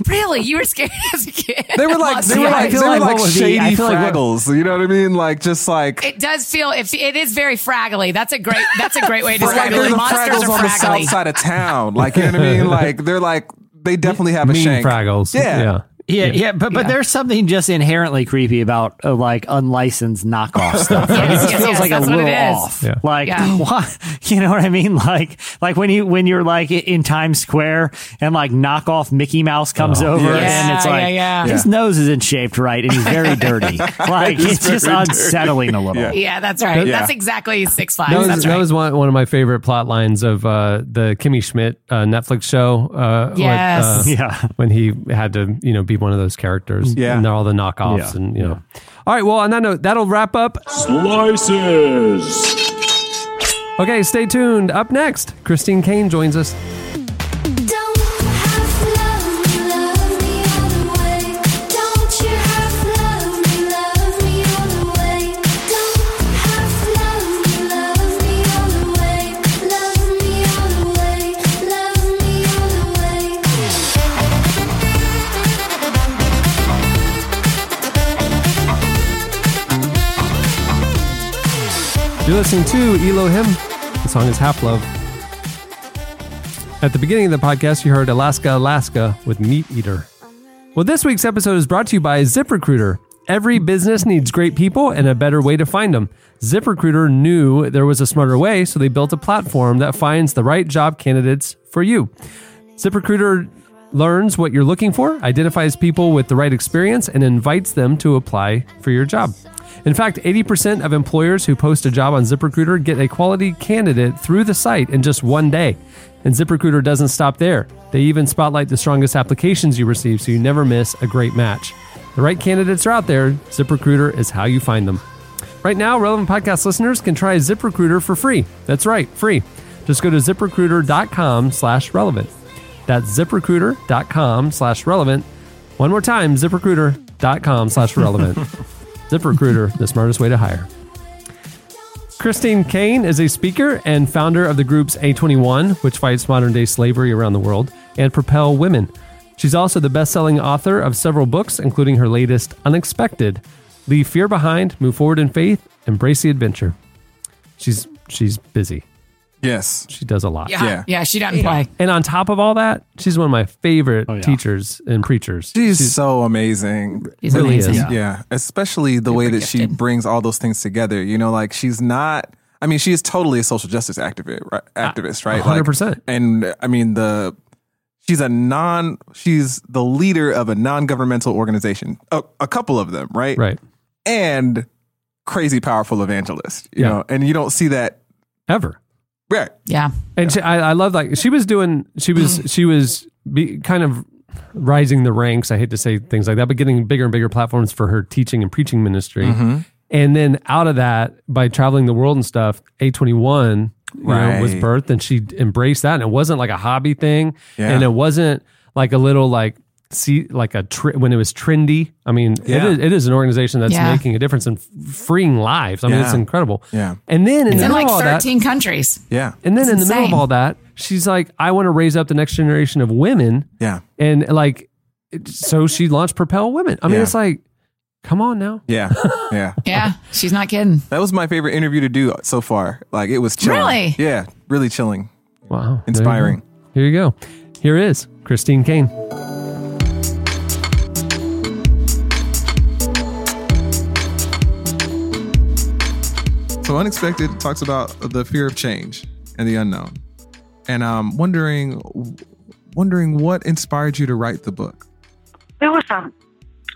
Really, you were scared as a kid. They were like they were I like feel they were like like what would shady feel like fraggles. You know what I mean? Like just like It does feel it, it is very fraggly. That's a great that's a great way to describe it. the Monsters Fraggles are on the south side of town. Like you know what I mean? Like they're like they definitely have a Mean shank. Fraggles. Yeah. yeah. Yeah, yeah, but but Yeah. there's something just inherently creepy about uh, like unlicensed knockoff stuff. Like, it Yes, just yes, feels yes, like a little off. Yeah. Like Yeah. what? You know what I mean? Like like when you when you're like in Times Square and like knockoff Mickey Mouse comes Oh. over Yes. and it's Yeah, like yeah, yeah. his nose isn't shaped right and he's very dirty. Like it's, just very dirty. unsettling a little. Yeah. Yeah, that's right. Yeah. That's exactly Six Flags. That was, that's that right. was one, one of my favorite plot lines of uh, the Kimmy Schmidt uh, Netflix show. Uh, what, Yes. uh, Yeah. when he had to, you know, be one of those characters. Yeah. And they're all the knockoffs Yeah. and, you know. All right. Well, on that note, that'll wrap up. Slices. Okay. Stay tuned. Up next, Christine Caine joins us. Listening to Elohim. The song is Half Love. At the beginning of the podcast, you heard Alaska, Alaska with Meat Eater. Well, this week's episode is brought to you by ZipRecruiter. Every business needs great people and a better way to find them. ZipRecruiter knew there was a smarter way, so they built a platform that finds the right job candidates for you. ZipRecruiter learns what you're looking for, identifies people with the right experience, and invites them to apply for your job. In fact, 80% of employers who post a job on ZipRecruiter get a quality candidate through the site in just one day. And ZipRecruiter doesn't stop there. They even spotlight the strongest applications you receive so you never miss a great match. The right candidates are out there. ZipRecruiter is how you find them. Right now, relevant podcast listeners can try ZipRecruiter for free. That's right, free. Just go to ziprecruiter.com slash relevant. That's ziprecruiter.com slash relevant. One more time, ziprecruiter.com slash relevant. ZipRecruiter, the smartest way to hire. Christine Caine is a speaker and founder of the groups A21, which fights modern day slavery around the world, and Propel Women. She's also the best selling author of several books, including her latest, Unexpected Leave Fear Behind, Move Forward in Faith, Embrace the Adventure. She's she's busy. Yes. She does a lot. yeah, Yeah. yeah, she doesn't play. And on top of all that, she's one of my favorite oh, yeah. teachers and preachers. She's, so amazing. She's Really amazing. is. Yeah. Yeah. Especially the way that she gifted. brings all those things together. You know, like she's not, I mean, she is totally a social justice activist, right? Activist, right? Like, 100%. And I mean, the, she's a non, she's the leader of a non governmental organization, a, a couple of them, right? Right. And crazy powerful evangelist, you Yeah. know, and you don't see that. Ever. Right. Yeah. And she, I, I love like she was doing she was she was be, kind of rising the ranks. I hate to say things like that, but getting bigger and bigger platforms for her teaching and preaching ministry. Mm-hmm. And then out of that, by traveling the world and stuff, A21 you know, was birthed and she embraced that. And it wasn't like a hobby thing. Yeah. And it wasn't like a little like, see, like a, tr- when it was trendy. I mean, Yeah. it, is, it is an organization that's Yeah. making a difference in freeing lives. I mean, Yeah. it's incredible. Yeah. And then in It's the in middle like of all that, 13 countries. Yeah. and then It's in the middle of all that, she's like, I want to raise up the next generation of women. Yeah. And like, so she launched Propel Women. I mean, Yeah. it's like, come on now. Yeah. Yeah. Yeah, she's not kidding. That was my favorite interview to do so far. Like it was chilling. Really? Yeah. Really chilling. Wow. There you Inspiring. go. Here you go. Here is Christine Caine. So unexpected talks about the fear of change and the unknown, and I'm wondering, wondering what inspired you to write the book. there was um,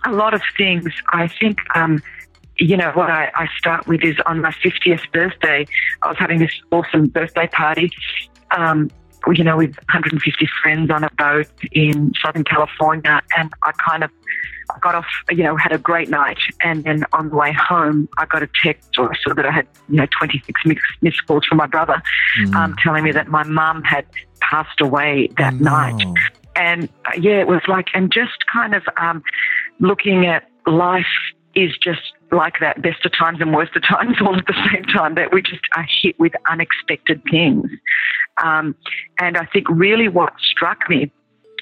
a lot of things. I think, um, you know, what I, I start with is on my 50th birthday, I was having this awesome birthday party, um, you know, with 150 friends on a boat in Southern California. And I kind of I got off, you know, had a great night. And then on the way home, I got a text or I saw that I had, you know, 26 missed, missed calls from my brother um, telling me that my mum had passed away that No. night and uh, yeah, it was like, and just kind of um, looking at life is just like that, best of times and worst of times all at the same time, that we just are hit with unexpected things. Um, and I think really what struck me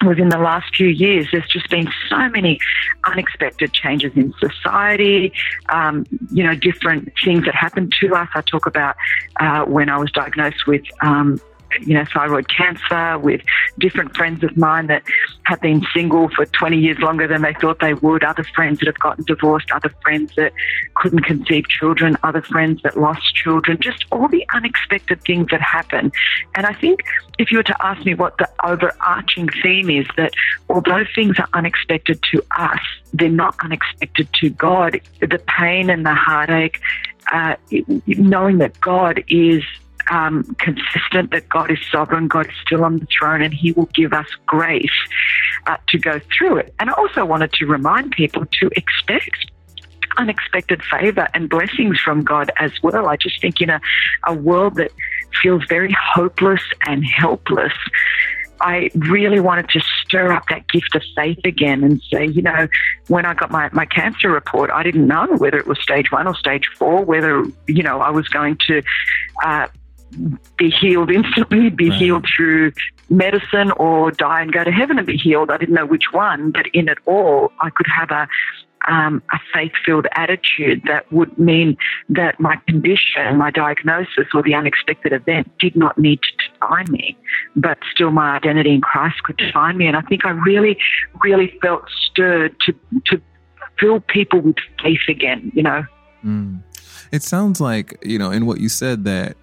was in the last few years, there's just been so many unexpected changes in society, um, you know, different things that happened to us. I talk about uh, when I was diagnosed with um, you know, thyroid cancer with different friends of mine that have been single for 20 years longer than they thought they would, other friends that have gotten divorced, other friends that couldn't conceive children, other friends that lost children, just all the unexpected things that happen. And I think if you were to ask me what the overarching theme is, that although things are unexpected to us, they're not unexpected to God. The pain and the heartache, uh, knowing that God is um, consistent, that God is sovereign, God is still on the throne, and He will give us grace uh, to go through it. And I also wanted to remind people to expect unexpected favor and blessings from God as well. I just think in a, a world that feels very hopeless and helpless, I really wanted to stir up that gift of faith again and say, you know, when I got my, my cancer report, I didn't know whether it was stage one or stage four, whether, you know, I was going to uh, be healed instantly, be healed through medicine, or die and go to heaven and be healed. I didn't know which one, but in it all, I could have a um, a faith filled attitude that would mean that my condition, my diagnosis, or the unexpected event did not need to define me, but still my identity in Christ could define me. And I think I really, really felt stirred to, to fill people with faith again, you know. Mm. It sounds like, you know, in what you said that,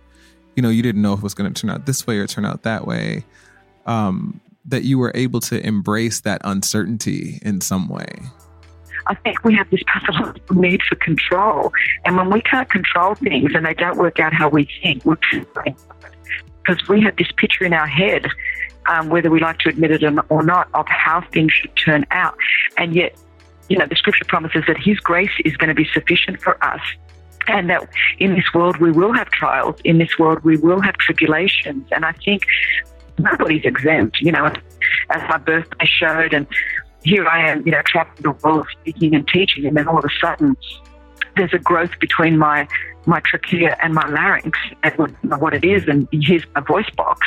you know, you didn't know if it was going to turn out this way or turn out that way, um, that you were able to embrace that uncertainty in some way. I think we have this pathological need for control. And when we can't control things and they don't work out how we think, we're because we have this picture in our head, um, whether we like to admit it or not, of how things should turn out. And yet, you know, the scripture promises that His grace is going to be sufficient for us. And that in this world we will have trials, in this world we will have tribulations. And I think nobody's exempt, you know, as my birthday showed. And here I am, you know, traveling the world speaking and teaching. And then all of a sudden, there's a growth between my my trachea and my larynx. Know what it is, and here's my voice box,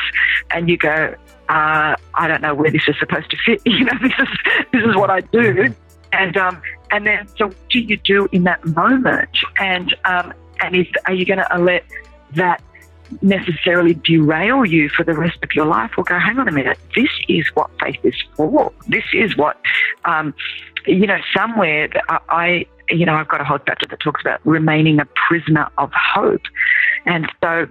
and you go, uh, I don't know where this is supposed to fit. You know, this is this is what I do, and um, and then so what do you do in that moment? And um, and is are you going to let that necessarily derail you for the rest of your life or go, hang on a minute, this is what faith is for. This is what, um, you know, somewhere I, you know, I've got a whole chapter that talks about remaining a prisoner of hope. And so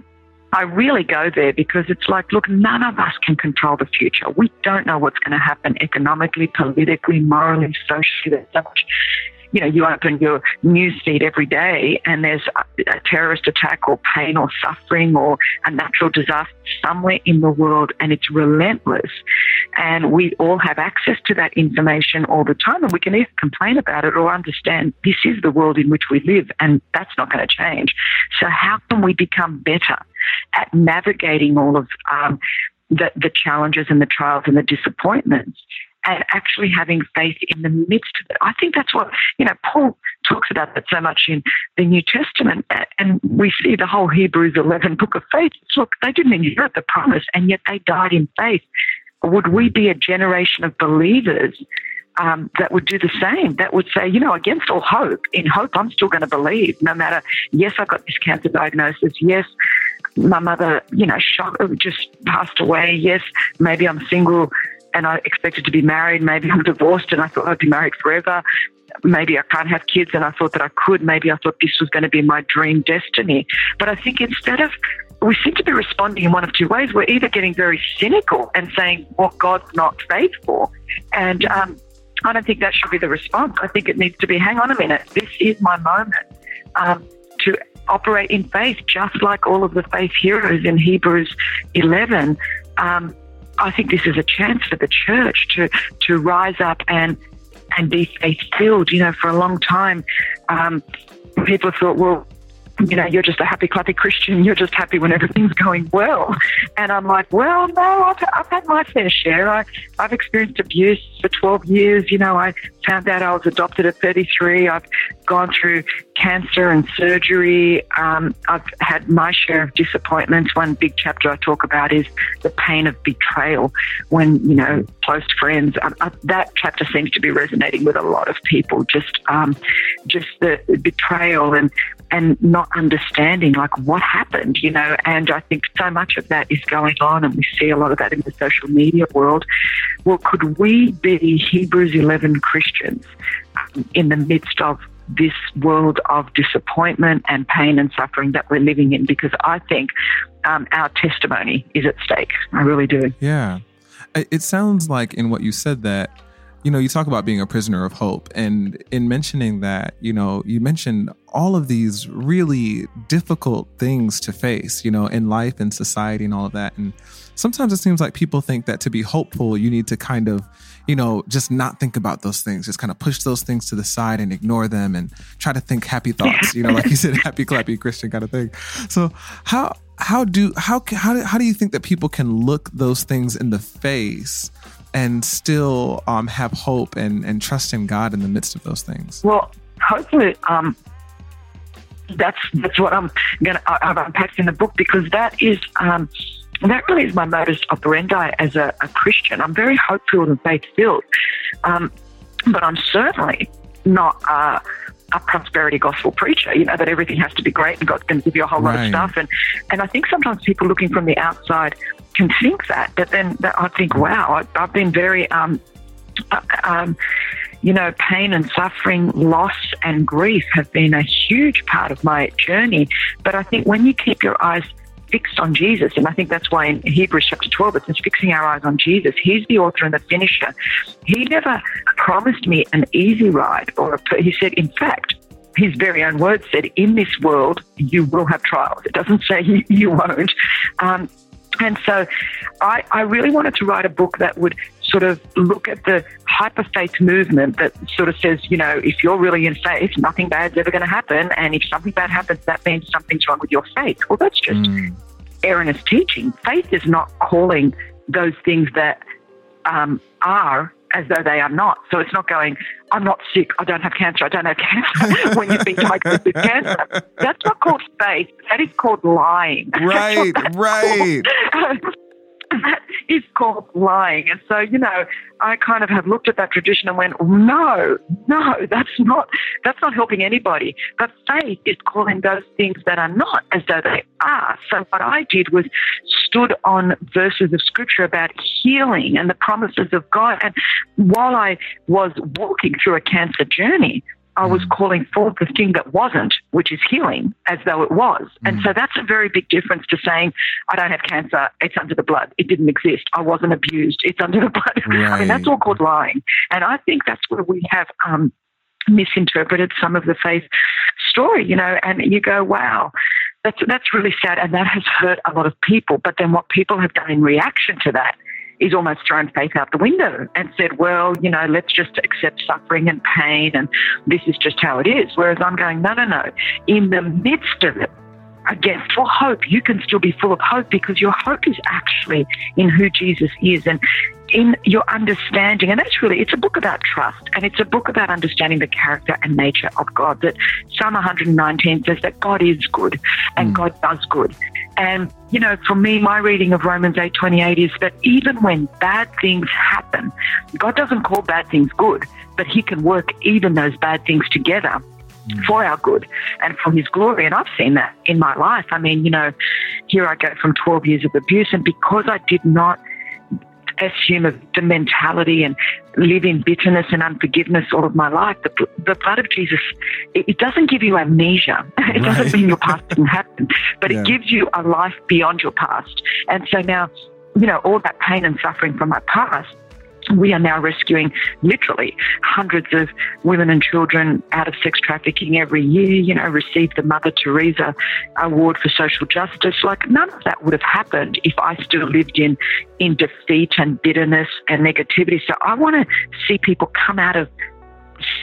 I really go there because it's like, look, none of us can control the future. We don't know what's going to happen economically, politically, morally, socially. There's so much you know, you open your news feed every day and there's a, a terrorist attack or pain or suffering or a natural disaster somewhere in the world and it's relentless. And we all have access to that information all the time and we can either complain about it or understand this is the world in which we live and that's not going to change. So how can we become better at navigating all of um, the, the challenges and the trials and the disappointments and actually having faith in the midst of it. I think that's what, you know, Paul talks about that so much in the New Testament. And we see the whole Hebrews 11 book of faith. Look, they didn't inherit the promise and yet they died in faith. Would we be a generation of believers um, that would do the same? That would say, you know, against all hope, in hope, I'm still going to believe no matter, yes, I got this cancer diagnosis. Yes, my mother, you know, shock, just passed away. Yes, maybe I'm single and I expected to be married. Maybe I'm divorced and I thought I'd be married forever. Maybe I can't have kids and I thought that I could. Maybe I thought this was going to be my dream destiny. But I think instead of, we seem to be responding in one of two ways. We're either getting very cynical and saying, well, God's not faithful. And um, I don't think that should be the response. I think it needs to be, hang on a minute, this is my moment um, to operate in faith, just like all of the faith heroes in Hebrews 11. Um, I think this is a chance for the church to to rise up and and be faith filled. You know, for a long time, um, people thought, well, you know, you're just a happy clappy Christian. You're just happy when everything's going well. And I'm like, well, no, I've, I've had my fair share. I, I've experienced abuse for 12 years. You know, I found out I was adopted at 33. I've gone through cancer and surgery. Um, I've had my share of disappointments. One big chapter I talk about is the pain of betrayal when, you know, close friends. Um, uh, that chapter seems to be resonating with a lot of people. Just, um, just the betrayal and, and not understanding like what happened, you know, and I think so much of that is going on and we see a lot of that in the social media world. Well, could we be Hebrews 11 Christians um, in the midst of this world of disappointment and pain and suffering that we're living in? Because I think um, our testimony is at stake. I really do. Yeah. It sounds like in what you said that, you know, you talk about being a prisoner of hope. And in mentioning that, you know, you mentioned all of these really difficult things to face, you know, in life and society and all of that. And sometimes it seems like people think that to be hopeful, you need to kind of, you know, just not think about those things, just kind of push those things to the side and ignore them and try to think happy thoughts, you know, like you said, happy, clappy Christian kind of thing. So how, how do how how do, how do you think that people can look those things in the face and still um, have hope and and trust in God in the midst of those things? Well, hopefully, um, that's that's what I'm gonna I've unpacked in the book because that is um, that really is my modus operandi as a, a Christian. I'm very hopeful and faith filled, um, but I'm certainly not. Uh, a prosperity gospel preacher, you know, that everything has to be great and God's going to give you a whole lot of stuff. And, and I think sometimes people looking from the outside can think that, but then that I think, wow, I, I've been very, um, uh, um, you know, pain and suffering, loss and grief have been a huge part of my journey. But I think when you keep your eyes fixed on Jesus, and I think that's why in Hebrews chapter 12 it says fixing our eyes on Jesus. He's the author and the finisher. He never promised me an easy ride, or a, he said, in fact, his very own words said, in this world, you will have trials. It doesn't say you, won't. Um, and so I, I really wanted to write a book that would sort of look at the hyper faith movement that sort of says, you know, if you're really in faith, nothing bad's ever going to happen. And if something bad happens, that means something's wrong with your faith. Well, that's just erroneous teaching. Faith is not calling those things that um, are as though they are not. So it's not going, I'm not sick, I don't have cancer, I don't have cancer when you've been diagnosed with cancer. That's not called faith. That is called lying. Right, right. that is called lying. And so, you know, I kind of have looked at that tradition and went, no, no, that's not that's not helping anybody. But faith is calling those things that are not as though they are. So what I did was stood on verses of scripture about healing and the promises of God. And while I was walking through a cancer journey, I was calling forth the thing that wasn't, which is healing, as though it was. And so that's a very big difference to saying, I don't have cancer, it's under the blood. It didn't exist. I wasn't abused, it's under the blood. I mean, that's all called lying. And I think that's where we have um, misinterpreted some of the faith story, you know, and you go, wow, that's, that's really sad. And that has hurt a lot of people. But then what people have done in reaction to that is almost thrown faith out the window and said, well, you know, let's just accept suffering and pain and this is just how it is. Whereas I'm going, no, no, no. In the midst of it, again, for hope, you can still be full of hope because your hope is actually in who Jesus is and in your understanding. And that's really, it's a book about trust and it's a book about understanding the character and nature of God. That Psalm 119 says that God is good and hmm. God does good. And, you know, for me, my reading of Romans 8.28 is that even when bad things happen, God doesn't call bad things good, but he can work even those bad things together mm. for our good and for his glory. And I've seen that in my life. I mean, you know, here I go from 12 years of abuse, and because I did not assume a, the mentality and live in bitterness and unforgiveness all of my life, the, the blood of Jesus, it, it doesn't give you amnesia. It doesn't mean your past didn't happen, but Yeah. it gives you a life beyond your past. And so now, you know, all that pain and suffering from my past, we are now rescuing literally hundreds of women and children out of sex trafficking every year, you know, received the Mother Teresa Award for Social Justice. Like none of that would have happened if I still lived in, in defeat and bitterness and negativity. So I want to see people come out of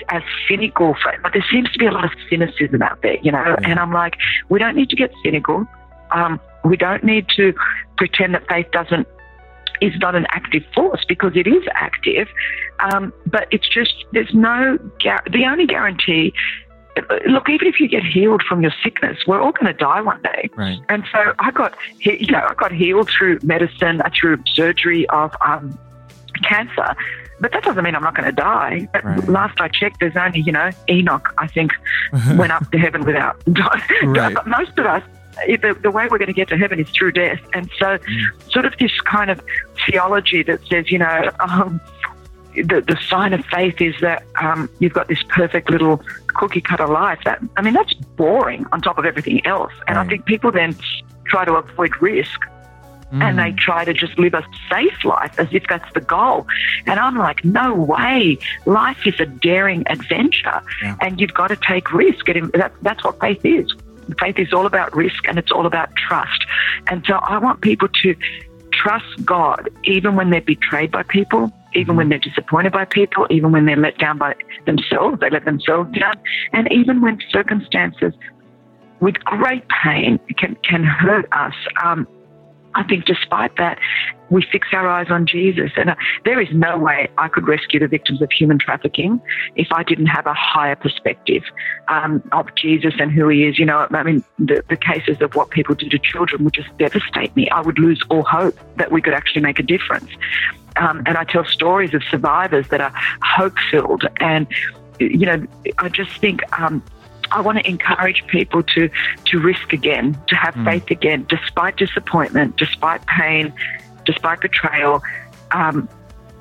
as cynical, but there seems to be a lot of cynicism out there, you know, and I'm like, we don't need to get cynical. Um, we don't need to pretend that faith doesn't is not an active force because it is active. Um, but it's just there's no the only guarantee. Look, even if you get healed from your sickness, we're all going to die one day. Right. And so I got, you know, I got healed through medicine, uh, through surgery of um, cancer. But that doesn't mean I'm not going to die. Right. Last I checked, there's only, you know, Enoch, I think, went up to heaven without dying. Right. But most of us, the, the way we're going to get to heaven is through death. And so, sort of this kind of theology that says, you know, um, the, the sign of faith is that um, you've got this perfect little cookie cutter life. That I mean, that's boring on top of everything else. And I think people then try to avoid risk and they try to just live a safe life as if that's the goal. And I'm like, no way. Life is a daring adventure, Yeah. and you've got to take risk. And that, that's what faith is. Faith is all about risk and it's all about trust. And so I want people to trust God even when they're betrayed by people, even when they're disappointed by people, even when they're let down by themselves, they let themselves down, and even when circumstances with great pain can, can hurt us. Um, I think despite that, we fix our eyes on Jesus. And uh, there is no way I could rescue the victims of human trafficking if I didn't have a higher perspective um, of Jesus and who he is. You know, I mean, the, the cases of what people do to children would just devastate me. I would lose all hope that we could actually make a difference. Um, and I tell stories of survivors that are hope filled. And, you know, I just think. Um, I want to encourage people to to risk again, to have faith again, despite disappointment, despite pain, despite betrayal. Um,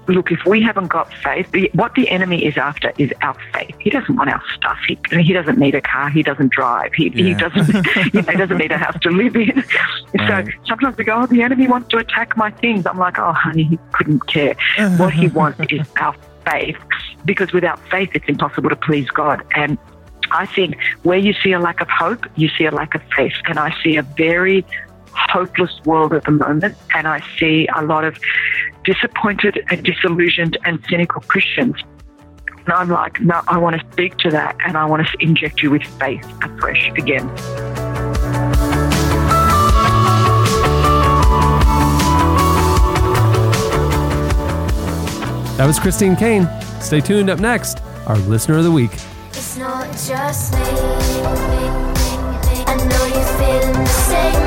look, if we haven't got faith, what the enemy is after is our faith. He doesn't want our stuff. He, he doesn't need a car. He doesn't drive. He, he doesn't. you know, he doesn't need a house to live in. Right. So sometimes we go, "Oh, the enemy wants to attack my things." I'm like, "Oh, honey, he couldn't care. what he wants is our faith, because without faith, it's impossible to please God." And I think where you see a lack of hope, you see a lack of faith. And I see a very hopeless world at the moment. And I see a lot of disappointed and disillusioned and cynical Christians. And I'm like, no, I want to speak to that and I want to inject you with faith afresh again. That was Christine Caine. Stay tuned up next, our listener of the week. It's not just me. I know you're feeling the same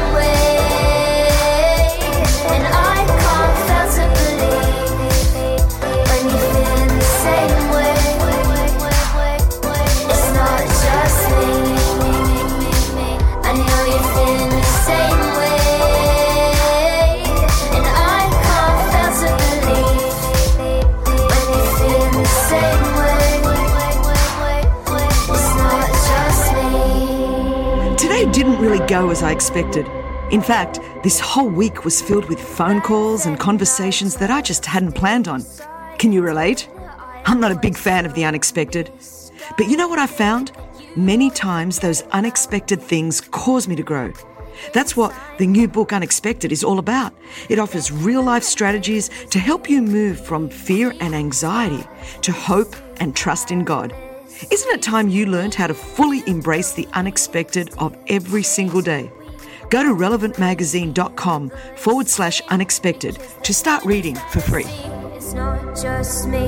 didn't really go as I expected. In fact, this whole week was filled with phone calls and conversations that I just hadn't planned on. Can you relate? I'm not a big fan of the unexpected. But you know what I found? Many times those unexpected things cause me to grow. That's what the new book Unexpected is all about. It offers real life strategies to help you move from fear and anxiety to hope and trust in God. Isn't it time you learned how to fully embrace the unexpected of every single day? Go to relevantmagazine.com forward slash unexpected to start reading for free. It's not just me.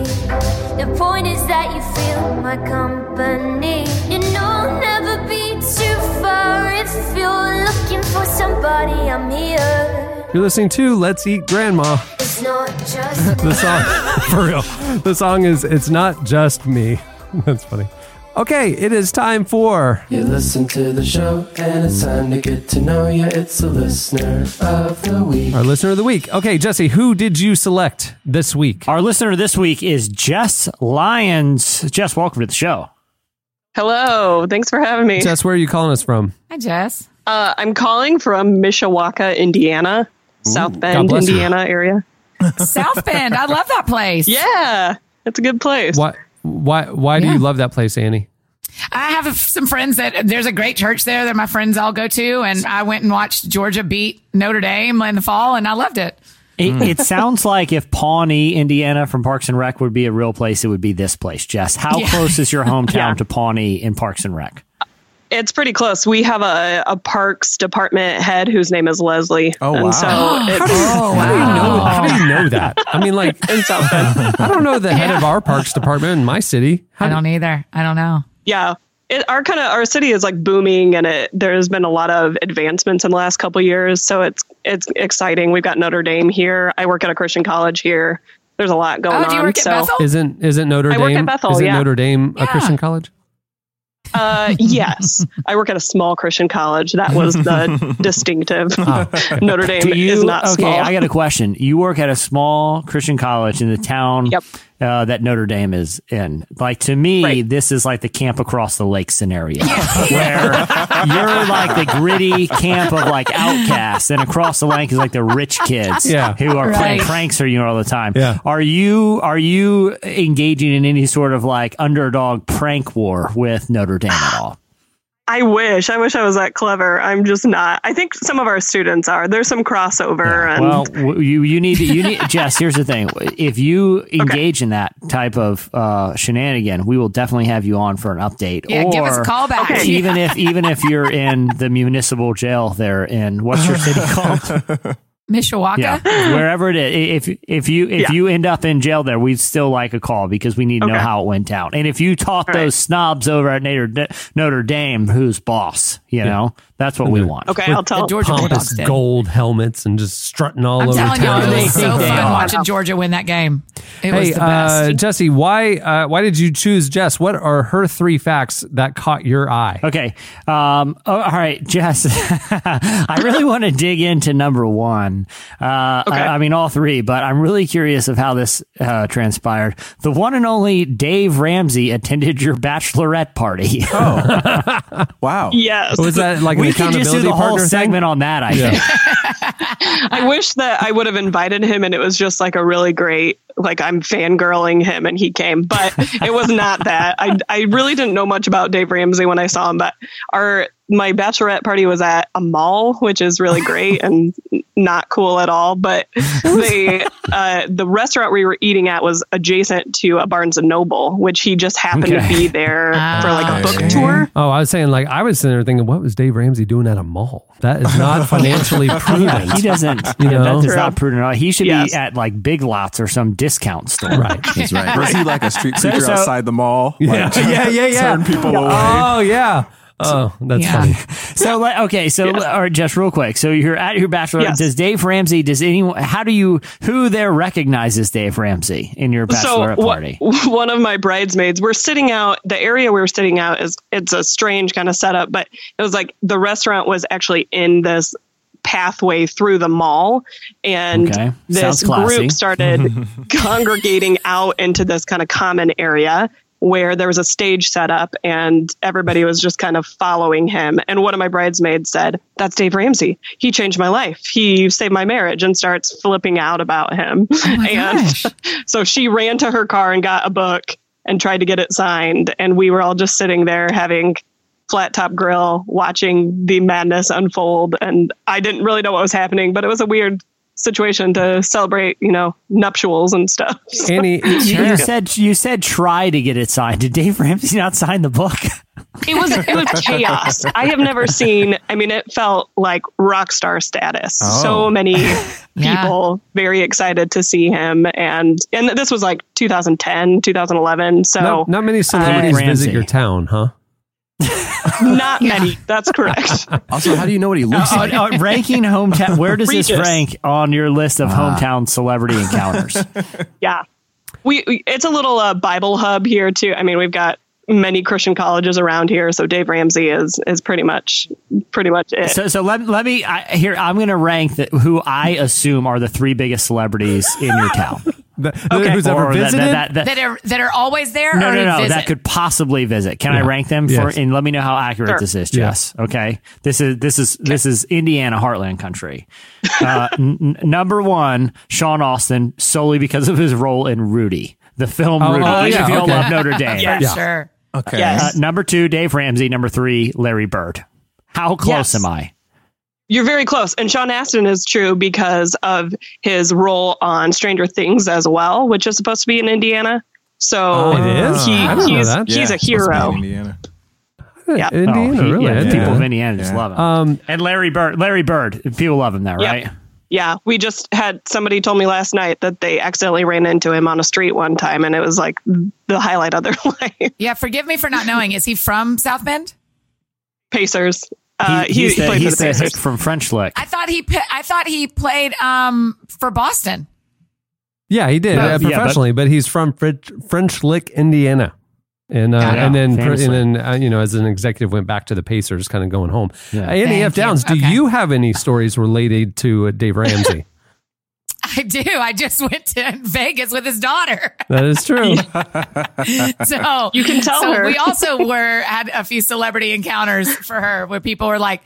The point is that you feel my company. You know, never be too far. If you're looking for somebody, I'm here. You're listening to Let's Eat Grandma. It's not just The song, for real. The song is It's Not Just Me. That's funny. Okay, it is time for. You listen to the show, and it's time to get to know you. It's the listener of the week. Our listener of the week. Okay, Jesse, who did you select this week? Our listener this week is Jess Lyons. Jess, welcome to the show. Hello. Thanks for having me. Jess, where are you calling us from? Hi, Jess. Uh, I'm calling from Mishawaka, Indiana, South Bend, bless you. Indiana area. South Bend. I love that place. Yeah, it's a good place. Why? Why? Why do you love that place, Annie? I have some friends that there's a great church there that my friends all go to, and I went and watched Georgia beat Notre Dame in the fall, and I loved it. It, hmm. it sounds like if Pawnee, Indiana, from Parks and Rec would be a real place, it would be this place. Jess, how Yeah. close is your hometown Yeah. to Pawnee in Parks and Rec? It's pretty close. We have a, a parks department head whose name is Leslie. Oh, and wow. So How do you, Oh, how do you know? How do you know that? I mean, like, in South Bend. I don't know the head of our parks department in my city. How I do- don't either. I don't know. yeah. It, our kind of our city is like booming, and it there's been a lot of advancements in the last couple of years. So it's it's exciting. We've got Notre Dame here. I work at a Christian college here. There's a lot oh, going Oh, on. do you work at so, Bethel? Isn't isn't Notre I Dame? work at Bethel, isn't yeah. Notre Dame a Yeah. Christian college? Uh, yes, I work at a small Christian college. That was the distinctive. Notre Dame you, is not okay, small. I got a question. You work at a small Christian college in the town Yep. Uh, that Notre Dame is in. Like to me, Right. this is like the camp across the lake scenario, where you're like the gritty camp of like outcasts, and across the lake is like the rich kids, Yeah. who are playing pranks on you all the time. Yeah. Are you are you engaging in any sort of like underdog prank war with Notre Dame at all? I wish. I wish I was that clever. I'm just not. I think some of our students are. There's some crossover, and Well, you you need to, you need Jess. Here's the thing: if you engage in that type of uh, shenanigan, we will definitely have you on for an update. Yeah, or give us a call back. Okay. Even if even if you're in the municipal jail there in what's your city called? Mishawaka. Yeah, wherever it is. If if you if Yeah. you end up in jail there, we'd still like a call because we need to know how it went down. And if you taught All right. those snobs over at Notre, Notre Dame, who's boss? You know, that's what we want. okay, I'll tell. The Georgia Bulldogs Pompous did. gold helmets and just strutting all I'm over telling you, town. it was so fun watching Georgia win that game. It was Hey, the best. uh, Jesse, why uh, why did you choose Jess? What are her three facts that caught your eye? Okay. Um, oh, all right, Jess. I really want to dig into number one. Uh, Okay. I, I mean, all three, but I'm really curious of how this uh, transpired. The one and only Dave Ramsey attended your bachelorette party. Oh, wow. Yes. Was that like an we could just do accountability the whole partner thing? segment on that. I think. I wish that I would have invited him, and it was just like a really great. Like I'm fangirling him, and he came, but it was not that. I I really didn't know much about Dave Ramsey when I saw him, but our my bachelorette party was at a mall, which is really great and not cool at all. But the uh, the restaurant we were eating at was adjacent to a Barnes and Noble, which he just happened Okay. to be there for like a Ah, book sure. tour. Oh, I was saying like I was sitting there thinking, what was Dave Ramsey doing at a mall? That is not financially prudent. He doesn't. You know? that is not prudent at all. He should Yes. be at like Big Lots or some discount store. right. That's right. Was he like a street So- preacher so- outside the mall? Yeah, Like, yeah, yeah, yeah. Turn people oh, away. Oh yeah. Oh, that's Yeah. funny. So like, okay, so all right, just real quick. So you're at your bachelor. Yes. Does Dave Ramsey? Does anyone? How do you? Who there recognizes Dave Ramsey in your bachelorette wha- party? one of my bridesmaids we're sitting out the area we were sitting out is it's a strange kind of setup but it was like the restaurant was actually in this pathway through the mall and Okay. this group started congregating out into this kind of common area where there was a stage set up and everybody was just kind of following him. And one of my bridesmaids said, That's Dave Ramsey. He changed my life. He saved my marriage and starts flipping out about him. Oh and gosh. so she ran to her car and got a book and tried to get it signed. And we were all just sitting there having flat top grill, watching the madness unfold. And I didn't really know what was happening, but it was a weird situation to celebrate, you know, nuptials and stuff. Annie, You, you said you said try to get it signed. Did Dave Ramsey not sign the book? It was it was chaos. I have never seen. I mean, it felt like rock star status. Oh. So many Yeah. people very excited to see him, and and this was like 2010, 2011. So not, not many celebrities Ramsey. visit your town, huh? not many. That's correct. Also, how do you know what he looks Uh, like? uh, ranking hometown. Where does this rank on your list of hometown celebrity encounters? yeah, we, we it's a little uh, Bible hub here too. I mean, we've got many Christian colleges around here, so Dave Ramsey is is pretty much pretty much it. So, so let, let me I, here. I'm going to rank the, who I assume are the three biggest celebrities in your town. Who's ever Or that- visited? that- that- that are that are always there. no, or no, no. visit? That could possibly visit. Can I rank them for? Yes. And let me know how accurate Sure. this is, Jess. Okay. This is this is this is Indiana Heartland country. Uh, n- n- number one, Sean Astin, solely because of his role in Rudy, the film Oh, Rudy. oh, yeah, if you don't okay. love Notre Dame. for Yeah. sure. Okay. Yes. Uh, number two, Dave Ramsey. Number three, Larry Bird. How close Yes. am I? You're very close. And Sean Astin is true because of his role on Stranger Things as well, which is supposed to be in Indiana. So Oh, it is? he, I he's, that. he's a it's supposed to be in hero. Indiana. Yeah. Indiana, Oh, he- really? yeah, I didn't people of. Indiana just Yeah. love him. Um, and Larry Bird, Larry Bird, people love him there, Yep. right? Yeah. We just had somebody told me last night that they accidentally ran into him on a street one time and it was like the highlight of their life. Yeah, forgive me for not knowing. Is he from South Bend? Pacers. Uh, he, he's he the, played he's for the the hick from French Lick. I thought he. I thought he played um for Boston. yeah, he did But- uh, yeah, but- professionally, but, he's from French, French Lick, Indiana. And uh, Got and then Famously. and then uh, you know as an executive went back to the Pacers, kind of going home. Yeah. Uh, Andy Thank F. you. Downs, do Okay. you have any stories related to uh, Dave Ramsey? I do. I just went to Vegas with his daughter. that is true. So You can tell so her. We also were had a few celebrity encounters for her where people were like,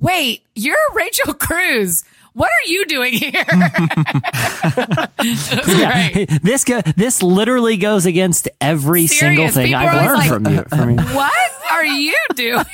"Wait, you're Rachel Cruz. What are you doing here?" Yeah, this go, this literally goes against every single Serious. thing People I've are learned always from you. From you. What are you doing?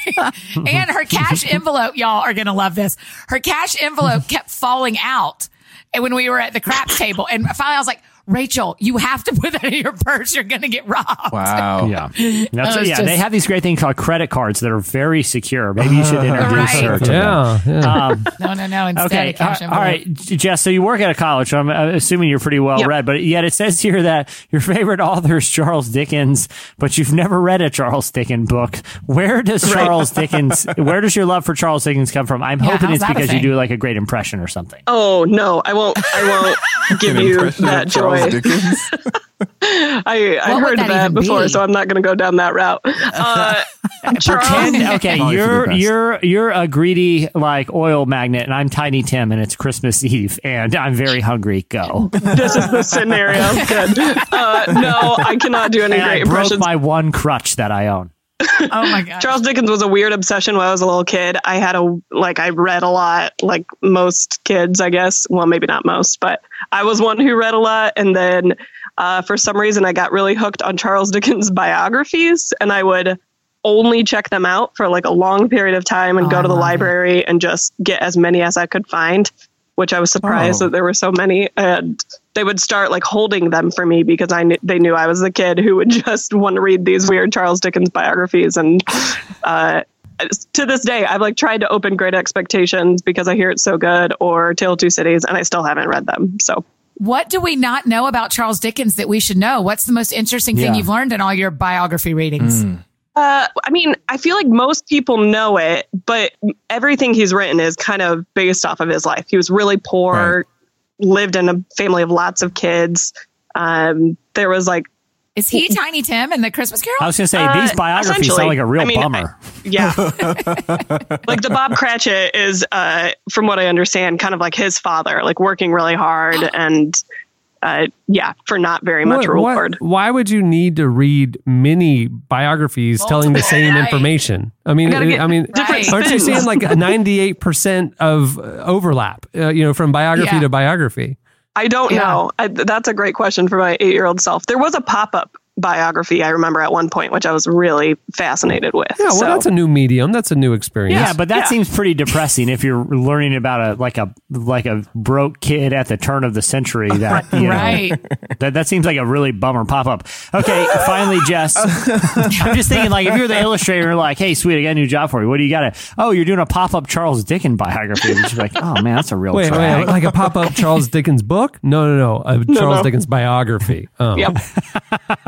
and her cash envelope, y'all are going to love this. Her cash envelope kept falling out and when we were at the craps table. And finally I was like, Rachel, you have to put that in your purse. You're going to get robbed. Wow. Yeah, That's, That yeah. just- They have these great things called credit cards that are very secure. Maybe you should introduce Right. her to them. yeah, yeah. Um, No, no, no. Instead, Okay. a cash all envelope. right, Jess. So you work at a college. So I'm uh, assuming you're pretty well Yep. read, but yet it says here that your favorite author is Charles Dickens, but you've never read a Charles Dickens book. Where does Charles Dickens? Where does your love for Charles Dickens come from? I'm Yeah, hoping it's because you do like a great impression or something. Oh no, I won't. I won't give you impression of that Charles joy. Dickens. I I heard that that before, be? so I'm not going to go down that route. Uh, Charles, Pretend, okay, Probably for the you're you're you're a greedy like oil magnet, and I'm Tiny Tim, and it's Christmas Eve, and I'm very hungry. Go. this is the scenario. Good. Uh, no, I cannot do any and I broke impressions. my one crutch that I own. Oh my God. Charles Dickens was a weird obsession when I was a little kid. I had a like I read a lot, like most kids, I guess. Well, maybe not most, but I was one who read a lot. And then uh, for some reason, I got really hooked on Charles Dickens biographies, and I would only check them out for like a long period of time and Oh, go to the love it. library and just get as many as I could find. Which I was surprised Oh. that there were so many, and they would start like holding them for me because I knew they knew I was the kid who would just want to read these weird Charles Dickens biographies and uh, to this day, I've like tried to open Great Expectations because I hear it's so good, or Tale of Two Cities, and I still haven't read them. So What do we not know about Charles Dickens that we should know? What's the most interesting thing Yeah. you've learned in all your biography readings? Uh, I mean, I feel like most people know it, but everything he's written is kind of based off of his life. He was really poor, lived in a family of lots of kids. Um, there was like, Is he Tiny Tim in the Christmas Carol? I was gonna say Uh, these biographies sound like a real I mean, bummer. yeah, like the Bob Cratchit is, uh, from what I understand, kind of like his father, like working really hard and, uh, yeah, for not very much What- reward. what- why would you need to read many biographies telling the same Right. information? I mean, gotta I mean, different aren't you seeing like ninety-eight percent of uh, overlap? Uh, you know, from biography Yeah. to biography. I don't Yeah. know. I, that's a great question for my eight year old self. There was a pop up biography. I remember at one point, which I was really fascinated with. Yeah, well, So- that's a new medium. That's a new experience. Yeah, but that seems pretty depressing if you're learning about a like a like a broke kid at the turn of the century. That you know, Right. that that seems like a really bummer pop up. Okay, finally, Jess. I'm just thinking like if you're the illustrator, like, hey, sweet, I got a new job for you. What do you got to? Oh, you're doing a pop up Charles Dickens biography. And she's like, oh man, that's a real Wait, drag. wait, like a pop up Charles Dickens book? No, no, no. A Charles no. Dickens biography. Oh. Yep.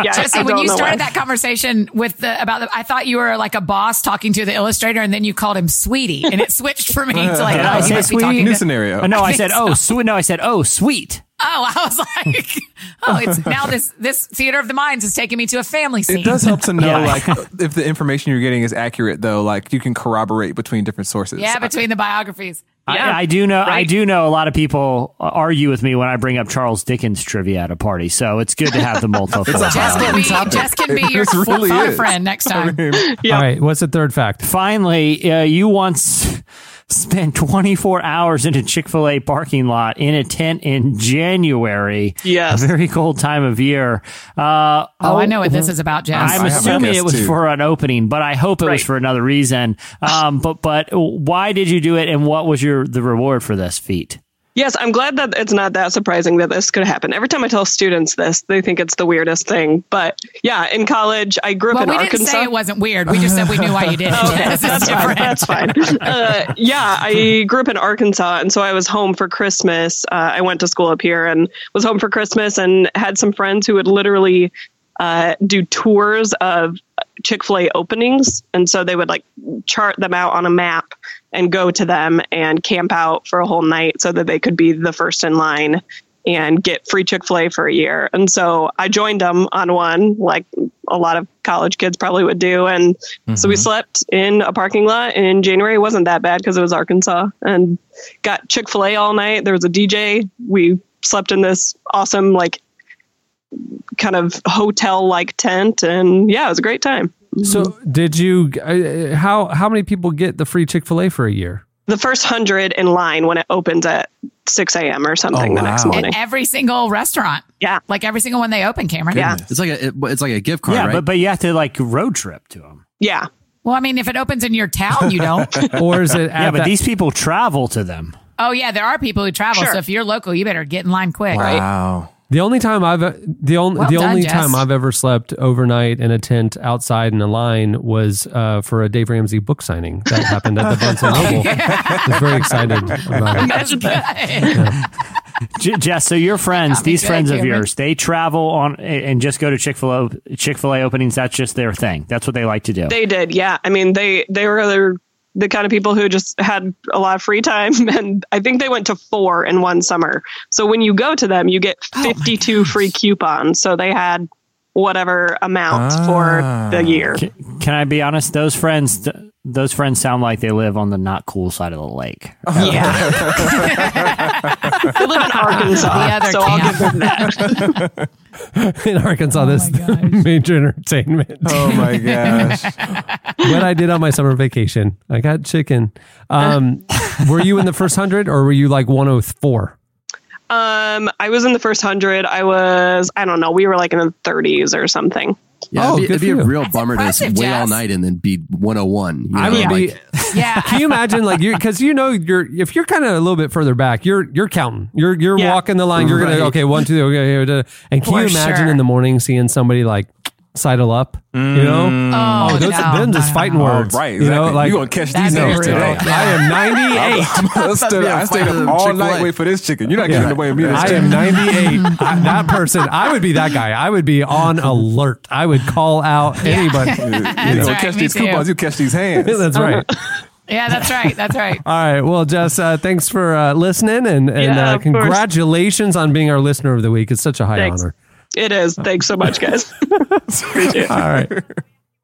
Yeah, Jesse, I when you started why. that conversation with the about the, I thought you were like a boss talking to the illustrator, and then you called him Sweetie, and it switched for me to like, Did oh, you must be sweetie? talking New to. scenario. Uh, no, I I said, think oh, sweet. No, I said, oh, sweet. Oh, I was like, oh, it's now this this theater of the minds is taking me to a family scene. It does help to know, Yeah. like, if the information you're getting is accurate, though. Like, you can corroborate between different sources. Yeah, between the biographies. Yeah, I, I do know. I do know a lot of people argue with me when I bring up Charles Dickens trivia at a party. So it's good to have the multiple. Jess can be Jess can be your really fun friend next time. All right. What's the third fact? Finally, uh, you once spent 24 hours in a Chick Fil A parking lot in a tent in January. Yes. a very cold time of year. Uh, Oh, I know what this is about, Jess. I'm I assuming it was too. for an opening, but I hope it was for another reason. Um, but but why did you do it, and what was your the reward for this feat? Yes, I'm glad that it's not that surprising that this could happen. Every time I tell students this, they think it's the weirdest thing. But yeah, in college, I grew up well, in we Arkansas. We didn't say it wasn't weird. We just said we knew why you did it. Okay, Jess. That's fine. different. That's fine. Uh, yeah, I grew up in Arkansas, and so I was home for Christmas. Uh, I went to school up here and was home for Christmas, and had some friends who would literally uh, do tours of Chick Fil A openings, and so they would like chart them out on a map and go to them and camp out for a whole night so that they could be the first in line and get free Chick fil A for a year. And so I joined them on one, like a lot of college kids probably would do. And so we mm-hmm. slept in a parking lot in January. It wasn't that bad because it was Arkansas and got Chick fil A all night. There was a DJ. We slept in this awesome, like, kind of hotel like tent. And yeah, it was a great time. So, did you? Uh, how how many people get the free Chick Fil A for a year? The first hundred in line when it opens at 6 a.m. or something Oh, the next wow. morning. In every single restaurant. Yeah. Like every single one they open, Cameron. Yeah. It's like a it- it's like a gift card, yeah, right? but but you have to like road trip to them. Yeah. Well, I mean, if it opens in your town, you don't. Or is it? At Yeah, but that- these people travel to them. oh, yeah, there are people who travel. Sure. So if you're local, you better get in line quick. Wow. The only time I've the only Well the done, only Jess. time I've ever slept overnight in a tent outside in a line was uh, for a Dave Ramsey book signing that happened at the Barnes & Noble. I was very excited about it. That's good. J- Jess, so your friends, these good, friends of yours, they travel on and just go to Chick Fil A Chick Fil A openings. That's just their thing. That's what they like to do. They did, yeah. I mean, they they were the, the kind of people who just had a lot of free time, and I think they went to four in one summer. So when you go to them, you get oh fifty two free coupons. So they had whatever amount for the ah. year. Can, can I be honest? Those friends, th- those friends sound like they live on the not cool side of the lake. Oh, Yeah, they live in Arkansas, The other so I'll camp. give them that. in Arkansas. this major entertainment. Oh my gosh. what I did on my summer vacation. I got chicken. Um, were you in the first hundred or were you like one hundred four? Um, I was in the first hundred. I was, I don't know, we were like in the thirties or something. Yeah, Oh, it'd be, good it'd be a real That's bummer to impressive, just wait all night and then be 101. You know, I would like, be. Yeah. Can you imagine, like you, because you know you're if you're kind of a little bit further back, you're you're counting, you're you're Yeah. walking the line, you're gonna okay one two okay, and can For you imagine sure. in the morning seeing somebody like sidle up, you know? Oh, those no, them just no, fiting no. Oh, words, right. You know, like you gonna catch these names today. I am 98. I stood, I stayed fight up all Chick-fil-A. night wait for this chicken. You're not getting in the way of me. This I chicken. am 98. I, that person, I would be that guy. I would be on alert. I would call out anybody. You That's gonna right, catch these too. coupons. You catch these hands. That's right. Yeah, that's right. That's right. All right. Well, Jess, uh, thanks for uh, listening and, and Yeah, uh, of course. congratulations on being our listener of the week. It's such a high Thanks. honor. It is. Thanks so much, guys. Appreciate it. All right.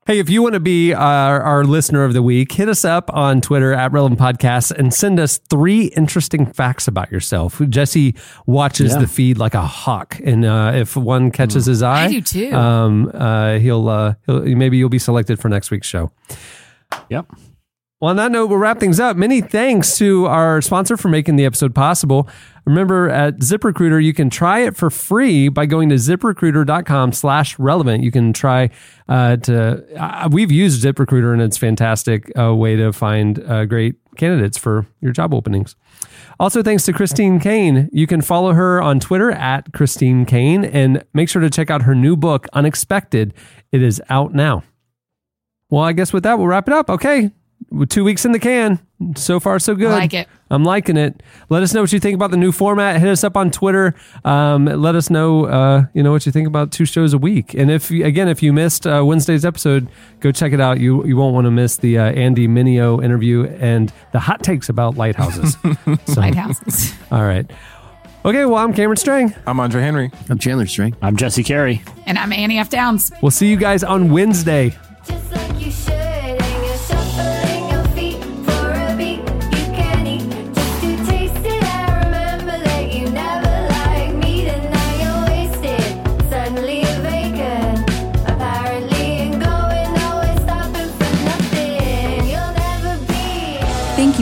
Hey, if you want to be our, our listener of the week, hit us up on Twitter at Relevant Podcasts and send us three interesting facts about yourself. Jesse watches Yeah. the feed like a hawk, and uh, if one catches his eye, do too. Um, uh, he'll, uh, he'll maybe you'll be selected for next week's show. Yep. Well, on that note, we'll wrap things up. Many thanks to our sponsor for making the episode possible. Remember, at ZipRecruiter, you can try it for free by going to ziprecruiter.com slash relevant. You can try uh, to, uh, we've used ZipRecruiter and it's fantastic uh, way to find uh, great candidates for your job openings. Also, thanks to Christine Caine. You can follow her on Twitter at Christine Caine and make sure to check out her new book, Unexpected. It is out now. Well, I guess with that, we'll wrap it up. Okay. We're Two weeks in the can. So far, so good. I like it. I'm liking it. Let us know what you think about the new format. Hit us up on Twitter. Um, let us know, uh, you know, what you think about two shows a week. And if again, if you missed uh, Wednesday's episode, go check it out. You you won't want to miss the uh, Andy Mineo interview and the hot takes about lighthouses. So- Lighthouses. All right. Okay. Well, I'm Cameron Strang. I'm Andre Henry. I'm Chandler Strang. I'm Jesse Carey. And I'm Annie F. Downs. We'll see you guys on Wednesday.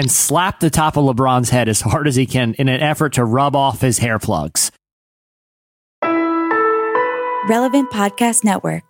And slap the top of LeBron's head as hard as he can in an effort to rub off his hair plugs. Relevant Podcast Network.